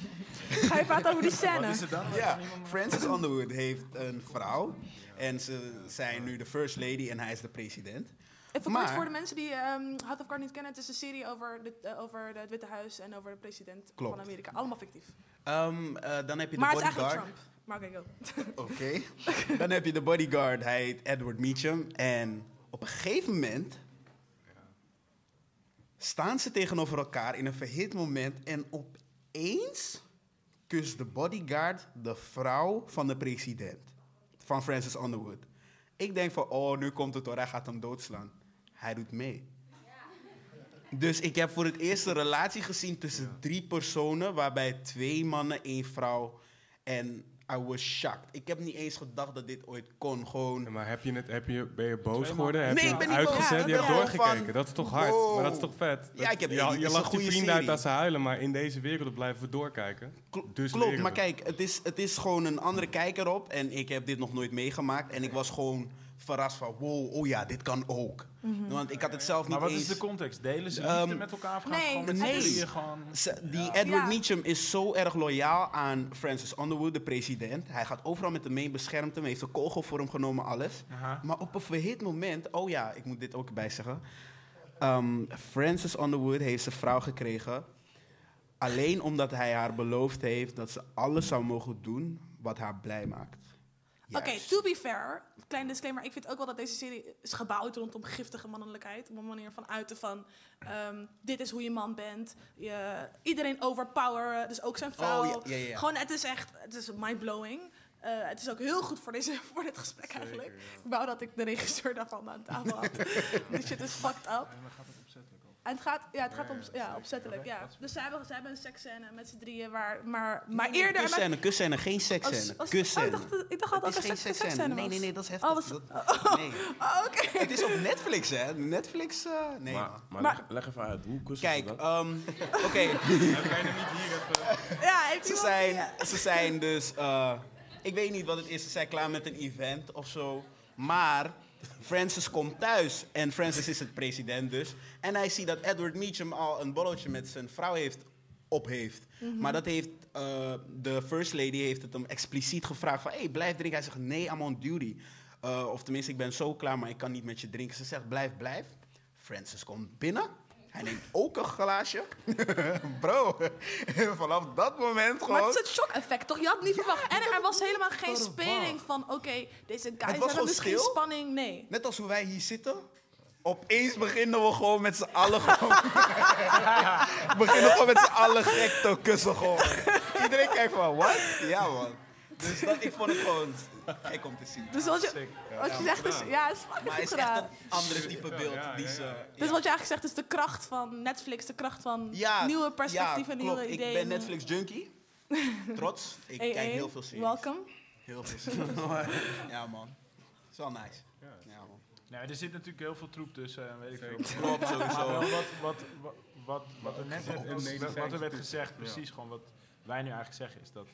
<laughs>
Ga je praten over die scène?
Wat is het dan? Ja, Francis Underwood heeft een vrouw en ze zijn nu de first lady en hij is de president.
Even
Maar-
kort voor de mensen die ehm House of Cards niet kennen. Het is een serie over, de, eh, over de- het Witte Huis en over de president
Klopt.
van Amerika. Allemaal fictief.
Ehm, eh, dan heb je de
Maar het is
bodyguard.
eigenlijk Trump. Maar oké, go. <laughs>
Oké. Dan heb je de bodyguard, hij heet Edward Meacham. En op een gegeven moment staan ze tegenover elkaar in een verhit moment. En opeens kust de bodyguard de vrouw van de president. Van Francis Underwood. Ik denk van, oh, nu komt het hoor, hij gaat hem doodslaan. Hij doet mee. Dus ik heb voor het eerst een relatie gezien tussen drie personen, waarbij twee mannen, één vrouw. En I was shocked. Ik heb niet eens gedacht dat dit ooit kon. Gewoon.
maar heb je het, heb je, ben je boos
Twee
geworden? Heb
Nee,
je
ik ben niet boos.
uitgezet?
Ja,
je hebt doorgekeken.
van,
dat is toch hard?
wow.
Maar dat is toch vet?
Ja, ik heb-
je,
het
je lacht je
goede
vrienden uit als ze huilen, maar in deze wereld blijven we doorkijken. dus
Klopt, maar kijk, het is, het is gewoon een andere kijker op. En ik heb dit nog nooit meegemaakt. En ik was gewoon verrast van, wow, oh ja, dit kan ook.
Mhm.
Want ik had het zelf niet
Maar wat
eens...
is de context? Delen ze
Ehm,
liefde met elkaar? Of
nee,
gewoon
nee.
drieën gewoon...
Ze- Die
Ja.
Edward
Ja.
Meacham is zo erg loyaal aan Francis Underwood, de president. Hij gaat overal met hem mee, beschermt hem, heeft een kogel voor hem genomen, alles. Maar op een verhit moment, oh ja, ik moet dit ook erbij zeggen. Ehm, Francis Underwood heeft zijn vrouw gekregen. Alleen omdat hij haar beloofd heeft dat ze alles zou mogen doen wat haar blij maakt.
Oké, to be fair, klein disclaimer. Ik vind ook wel dat deze serie is gebouwd rondom giftige mannelijkheid. Op een manier van uiten van, ehm, dit is hoe je man bent. Je, iedereen overpoweren, dus ook zijn vrouw.
Oh, ja, ja, ja.
Gewoon, het is echt, het is mindblowing. Eh het is ook heel goed voor, deze, voor dit gesprek eigenlijk. Ik wou dat ik de regisseur daarvan aan tafel had. <laughs> Dit shit is fucked up. En het gaat, ja, het gaat om, ja, opzettelijk, ja. Dus zij hebben, zij hebben een seksscène met z'n drieën, waar, maar, maar eerder...
Kusscène, kusscène, geen seksscène.
Als- als-
Kusscène.
Oh, ik dacht, ik dacht altijd
Het
dat
is
er
geen
seks-
seksscène.
seksscène
Nee, nee, nee, dat is heftig.
Oh, was-
Dat- nee. <laughs>
Oh, oké.
Het is op Netflix, hè? Netflix, eh, nee.
Maar, maar,
Maar-
leg, leg even uit, hoe kussen
Kijk, ehm, <laughs> oké.
Ja, heeft
ze, zijn, ze zijn dus, eh, ik weet niet wat het is, ze zijn klaar met een event of zo. Maar Francis komt thuis en Francis is het president dus. En hij ziet dat Edward Meacham al een borreltje met zijn vrouw heeft, op heeft.
Mhm.
Maar dat heeft, eh, de first lady heeft het hem expliciet gevraagd van... Hé, hey, blijf drinken. Hij zegt, nee, I'm on duty. Eh, of tenminste, ik ben zo klaar, maar ik kan niet met je drinken. Ze zegt, blijf, blijf. Francis komt binnen. Hij neemt ook een glaasje. <laughs> Bro, <laughs> vanaf dat moment gewoon...
Maar het is het shock-effect, toch? Je had niet verwacht. En er was helemaal geen speling van, oké, deze guys hebben
gewoon
misschien
stil.
spanning. Nee.
Net als hoe wij hier zitten. Opeens beginnen we gewoon met z'n allen gewoon... <laughs> beginnen gewoon met z'n allen gek te kussen gewoon. Iedereen kijkt van, wat? Ja man. Dus <laughs> dat, ik vond het gewoon gek om te zien.
Dus wat je, wat je zegt is, ja, het is fucking
Maar het
goed
is echt
gedaan.
een andere type beeld. die ze,
Dus wat je eigenlijk zegt is de kracht van Netflix, de kracht van
ja,
nieuwe perspectieven,
ja,
nieuwe
klopt.
ideeën.
Ik ben Netflix junkie. <laughs> Trots. Ik
Hey,
kijk
hey,
heel veel series.
welcome.
Heel veel series. <laughs> ja man. Het is wel nice. Ja, man.
Ja, er zit natuurlijk heel veel troep tussen en weet ik veel.
Klopt, sowieso.
Wat, wat, wat, wat, wat er net werd, wat,
medicijn
wat er werd
tussen.
gezegd,
Ja.
precies gewoon wat wij nu eigenlijk zeggen, is dat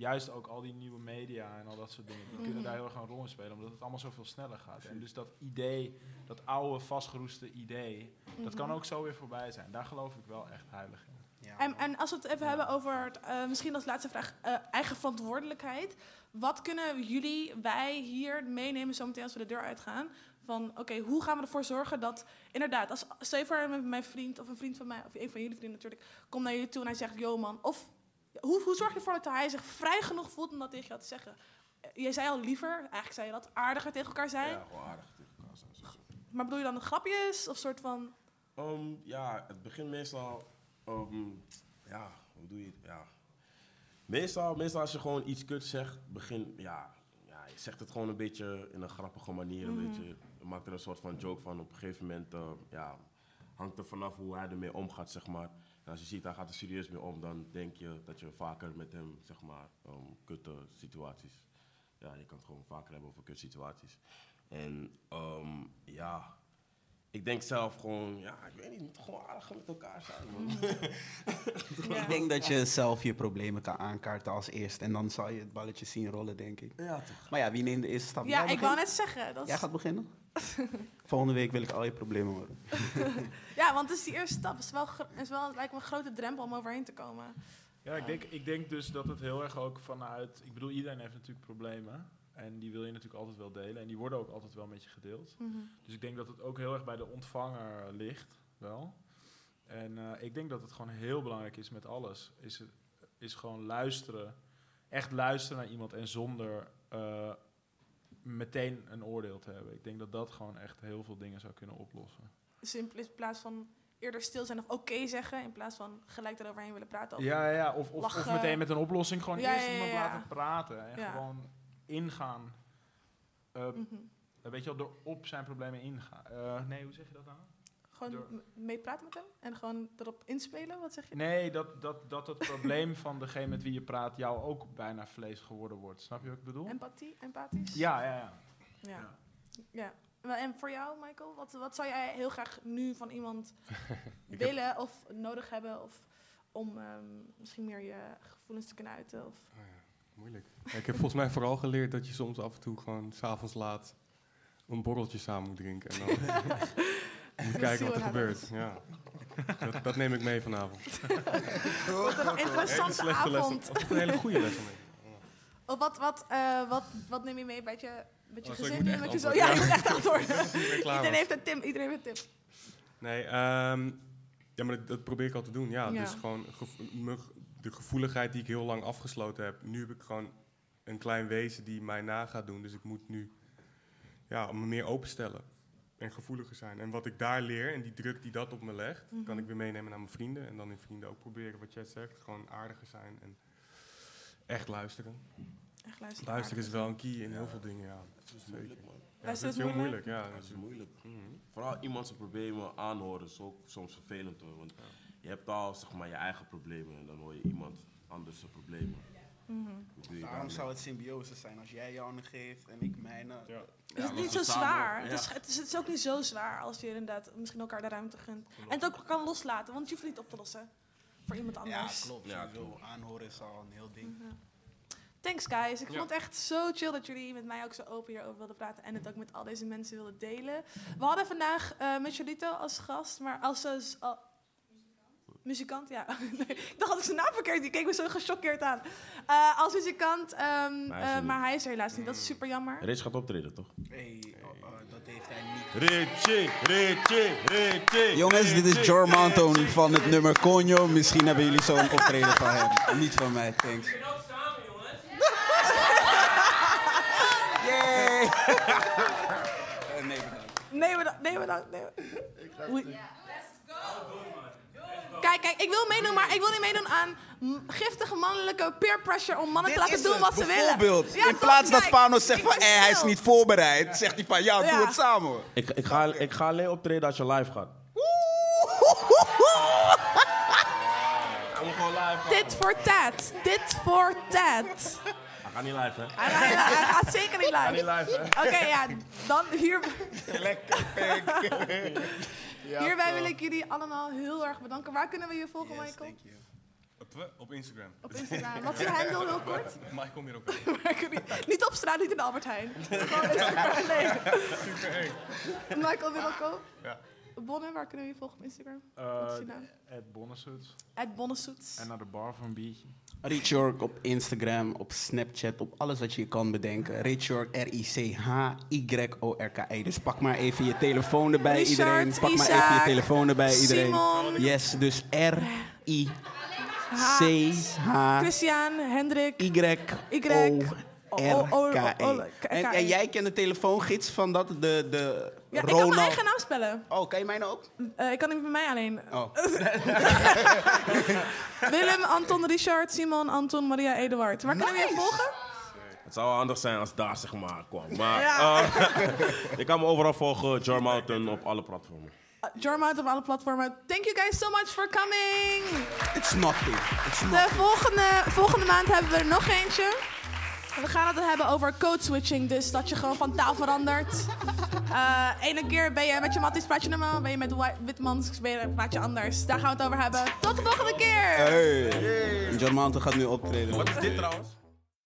juist ook al die nieuwe media en al dat soort dingen, die
Mhm.
kunnen daar heel erg een rol in spelen, omdat het allemaal zoveel sneller gaat. En dus dat idee, dat oude vastgeroeste idee, dat kan
Mhm.
ook zo weer voorbij zijn. Daar geloof ik wel echt heilig in.
En, en als we het even hebben over, het, eh, misschien als laatste vraag, eh, eigen verantwoordelijkheid. Wat kunnen jullie, wij hier meenemen zometeen als we de deur uitgaan? Van oké, hoe gaan we ervoor zorgen dat inderdaad, als met mijn vriend of een vriend van mij, of een van jullie vrienden natuurlijk, komt naar jullie toe en hij zegt, yo man, of hoe, hoe zorg je ervoor dat hij zich vrij genoeg voelt om dat tegen jou te zeggen? Eh, Je zei al liever, eigenlijk zei je dat, aardiger tegen elkaar zijn.
Ja, gewoon aardig tegen elkaar zijn. zo.
Maar bedoel je dan grapjes of soort van...
Ehm, ja, het begint meestal. ehm, ja, hoe doe je het? Ja. Meestal, meestal als je gewoon iets kut zegt, begin, ja, ja, je zegt het gewoon een beetje in een grappige manier. Een
Mhm.
beetje, je maakt er een soort van joke van. Op een gegeven moment, eh, ja, hangt er vanaf hoe hij ermee omgaat, zeg maar. En als je ziet, hij gaat er serieus mee om, dan denk je dat je vaker met hem, zeg maar, um, kutte situaties. Ja, je kan het gewoon vaker hebben over kut situaties. En ehm, ja, ik denk zelf gewoon, ja, ik weet niet, je moet gewoon aardig met elkaar zijn, man. <laughs>
Ik denk dat je zelf je problemen kan aankaarten als eerst. En dan zal je het balletje zien rollen, denk ik.
Ja, toch.
Maar ja, wie neemt de eerste stap?
Ja, ik wou net zeggen. Dat
Jij gaat beginnen? <laughs> Volgende week wil ik al je problemen horen. <laughs>
Ja, want het is die eerste stap. Het is wel, is wel lijkt me een grote drempel om overheen te komen.
Ja, ik denk, ik denk dus dat het heel erg ook vanuit... Ik bedoel, iedereen heeft natuurlijk problemen. En die wil je natuurlijk altijd wel delen. En die worden ook altijd wel met je gedeeld.
Mhm.
Dus ik denk dat het ook heel erg bij de ontvanger ligt, wel. En eh, ik denk dat het gewoon heel belangrijk is met alles. Is, is gewoon luisteren. Echt luisteren naar iemand en zonder eh, meteen een oordeel te hebben. Ik denk dat dat gewoon echt heel veel dingen zou kunnen oplossen.
Dus in pla- in plaats van eerder stil zijn of oké zeggen, in plaats van gelijk eroverheen willen praten. Of
Ja, ja. Of, of, of meteen met een oplossing gewoon
Ja,
eerst
ja, ja,
iemand laten praten. En gewoon ingaan. Eh,
Mhm.
Weet je wel, door op zijn problemen ingaan. Eh, nee, hoe zeg je dat nou?
Gewoon
Door-
m- meepraten met hem en gewoon erop inspelen, wat zeg je?
Nee, dat, dat, dat het probleem van degene met wie je praat jou ook bijna vlees geworden wordt. Snap je wat ik bedoel?
Empathie, empathisch?
Ja, ja, ja.
Ja. ja. En voor jou, Michael, wat, wat zou jij heel graag nu van iemand <laughs>
heb-
willen of nodig hebben? Of om ehm, misschien meer je gevoelens te kunnen uiten? Of...
Moeilijk. Ja, ik heb volgens mij vooral geleerd dat je soms af en toe gewoon s'avonds laat een borreltje samen moet drinken. En dan <laughs> moet kijken wat er gebeurt. Ja. Dat, dat neem ik mee vanavond.
Wat een interessante
Hele les.
avond.
Dat is een hele goede les.
Of wat, wat, eh, wat, wat neem je mee bij je, met je
Oh,
gezin Met je zo? Ja, je moet echt antwoorden. <laughs> Iedereen, heeft een tip, iedereen heeft een tip.
Nee, ehm, ja, maar dat, dat probeer ik al te doen. Ja,
Ja.
dus gewoon gevo- me- de gevoeligheid die ik heel lang afgesloten heb. Nu heb ik gewoon een klein wezen die mij na gaat doen. Dus ik moet nu ja, me meer openstellen en gevoeliger zijn. En wat ik daar leer en die druk die dat op me legt, kan
Mhm.
ik weer meenemen naar mijn vrienden. En dan in vrienden ook proberen wat jij zegt. Gewoon aardiger zijn en echt luisteren.
Echt luisteren,
Luisteren is wel een key in heel veel dingen, ja.
Het is
Zeker.
moeilijk, man.
Ja, het is heel moeilijk, ja.
Het is moeilijk. Vooral iemand zijn problemen aanhoren is ook soms vervelend hoor. Want je hebt al zeg maar je eigen problemen en dan hoor je iemand anders zijn problemen.
Mhm.
Daarom
daarmee?
zou het symbiose zijn. Als jij jouw geeft en ik mijne. Ja.
Het is niet zo zwaar. Het, is, het, is, het is ook niet zo zwaar als je inderdaad misschien elkaar de ruimte gunt. En het ook kan loslaten, want je hoeft het niet op te lossen. Voor iemand
Ja,
anders.
klopt.
Ja, klopt.
Aanhoren is al een heel ding.
Thanks guys. Ik
Ja.
vond het echt zo chill dat jullie met mij ook zo open hierover wilden praten. En het ook met al deze mensen wilden delen. We hadden vandaag eh Michelito als gast, maar als... al- Muzikant, ja. <laughs> Nee, ik dacht dat ik zijn naam verkeerd. Die keek me zo gechoqueerd aan. Eh, als muzikant, ehm,
hij is
eh, maar hij is er helaas niet. Dat is super jammer.
Rich gaat optreden toch?
Hey, oh, oh, dat heeft hij niet.
Richie, Richie, Richie.
Jongens, dit is Jor van het nummer Conjo. Misschien hebben jullie zo'n optreden van hem. Niet van mij, thanks. <laughs> Yay! <laughs> Eh, nee, bedankt.
Nee, bedankt. Nee, bedankt. Nee, bedankt. Oei. Kijk, kijk, ik wil meedoen, maar ik wil niet meedoen aan giftige mannelijke peer pressure om mannen te laten doen
het,
wat ze willen.
Bijvoorbeeld,
Ja,
in plaats dat Panos zegt van eh, hij is niet voorbereid, zegt hij van ja,
Ja.
doe het samen.
Ik, ik, ga, ik ga alleen optreden als je live gaat.
Dit voor Ted. Dit voor Ted.
Hij gaat niet live, hè?
Hij, hij- hij gaat zeker niet
Hij
live.
gaat niet live, hè?
Oké, ja, dan hier.
Lekker, pik.
Hierbij wil ik jullie allemaal heel erg bedanken. Waar kunnen we je volgen, Michael?
Op, eh, op Instagram.
Op Instagram. Wat is je handle heel kort? <laughs>
Michael <laughs> Mirok.
niet, niet op straat, niet in de Albert Heijn. <laughs> Gewoon Instagram. Nee.
Super eng.
Michael Wilco.
Ja.
Bonne, waar kunnen we je volgen op Instagram?
Eh,
naam?
Ed Bonnesoets. En naar de bar voor een biertje.
Rich York op Instagram, op Snapchat, op alles wat je kan bedenken. Rich York, R-I-C-H-Y-O-R-K-E. Dus pak maar even je telefoon erbij,
Richard,
iedereen. Pak maar even je telefoon erbij, iedereen.
Simon.
Yes, dus R-I-C-H...
Christian, Hendrik,
Y,
Y,
O,
O- o-
R-K-E.
o- K-
En,
K-E.
en jij kent de telefoongids van dat, de, de
Ja, ik kan mijn
Ronald...
eigen naam spellen.
Oh, kan je mij nou ook?
Eh, ik kan niet met mij alleen.
Oh. <laughs> <laughs>
Willem, Anton, Richard, Simon, Anton, Maria, Eduard. Waar kunnen we je volgen?
Het zou wel handig zijn als daar zeg maar kwam. Maar
Ja.
eh, <laughs> je kan me overal volgen, Jar Mountain op alle platformen.
Uh, op alle platformen. Thank you guys so much for coming.
It's nothing. It's
De volgende, volgende maand hebben we er nog eentje. We gaan het hebben over code switching. Dus dat je gewoon van taal verandert. <laughs> Eh ene keer ben je met je matties praat je normaal. Ben je met Wi- Witmans ben je praat je anders. Daar gaan we het over hebben. Tot de volgende keer.
Hey. John Mountain gaat nu optreden.
Wat is dit trouwens?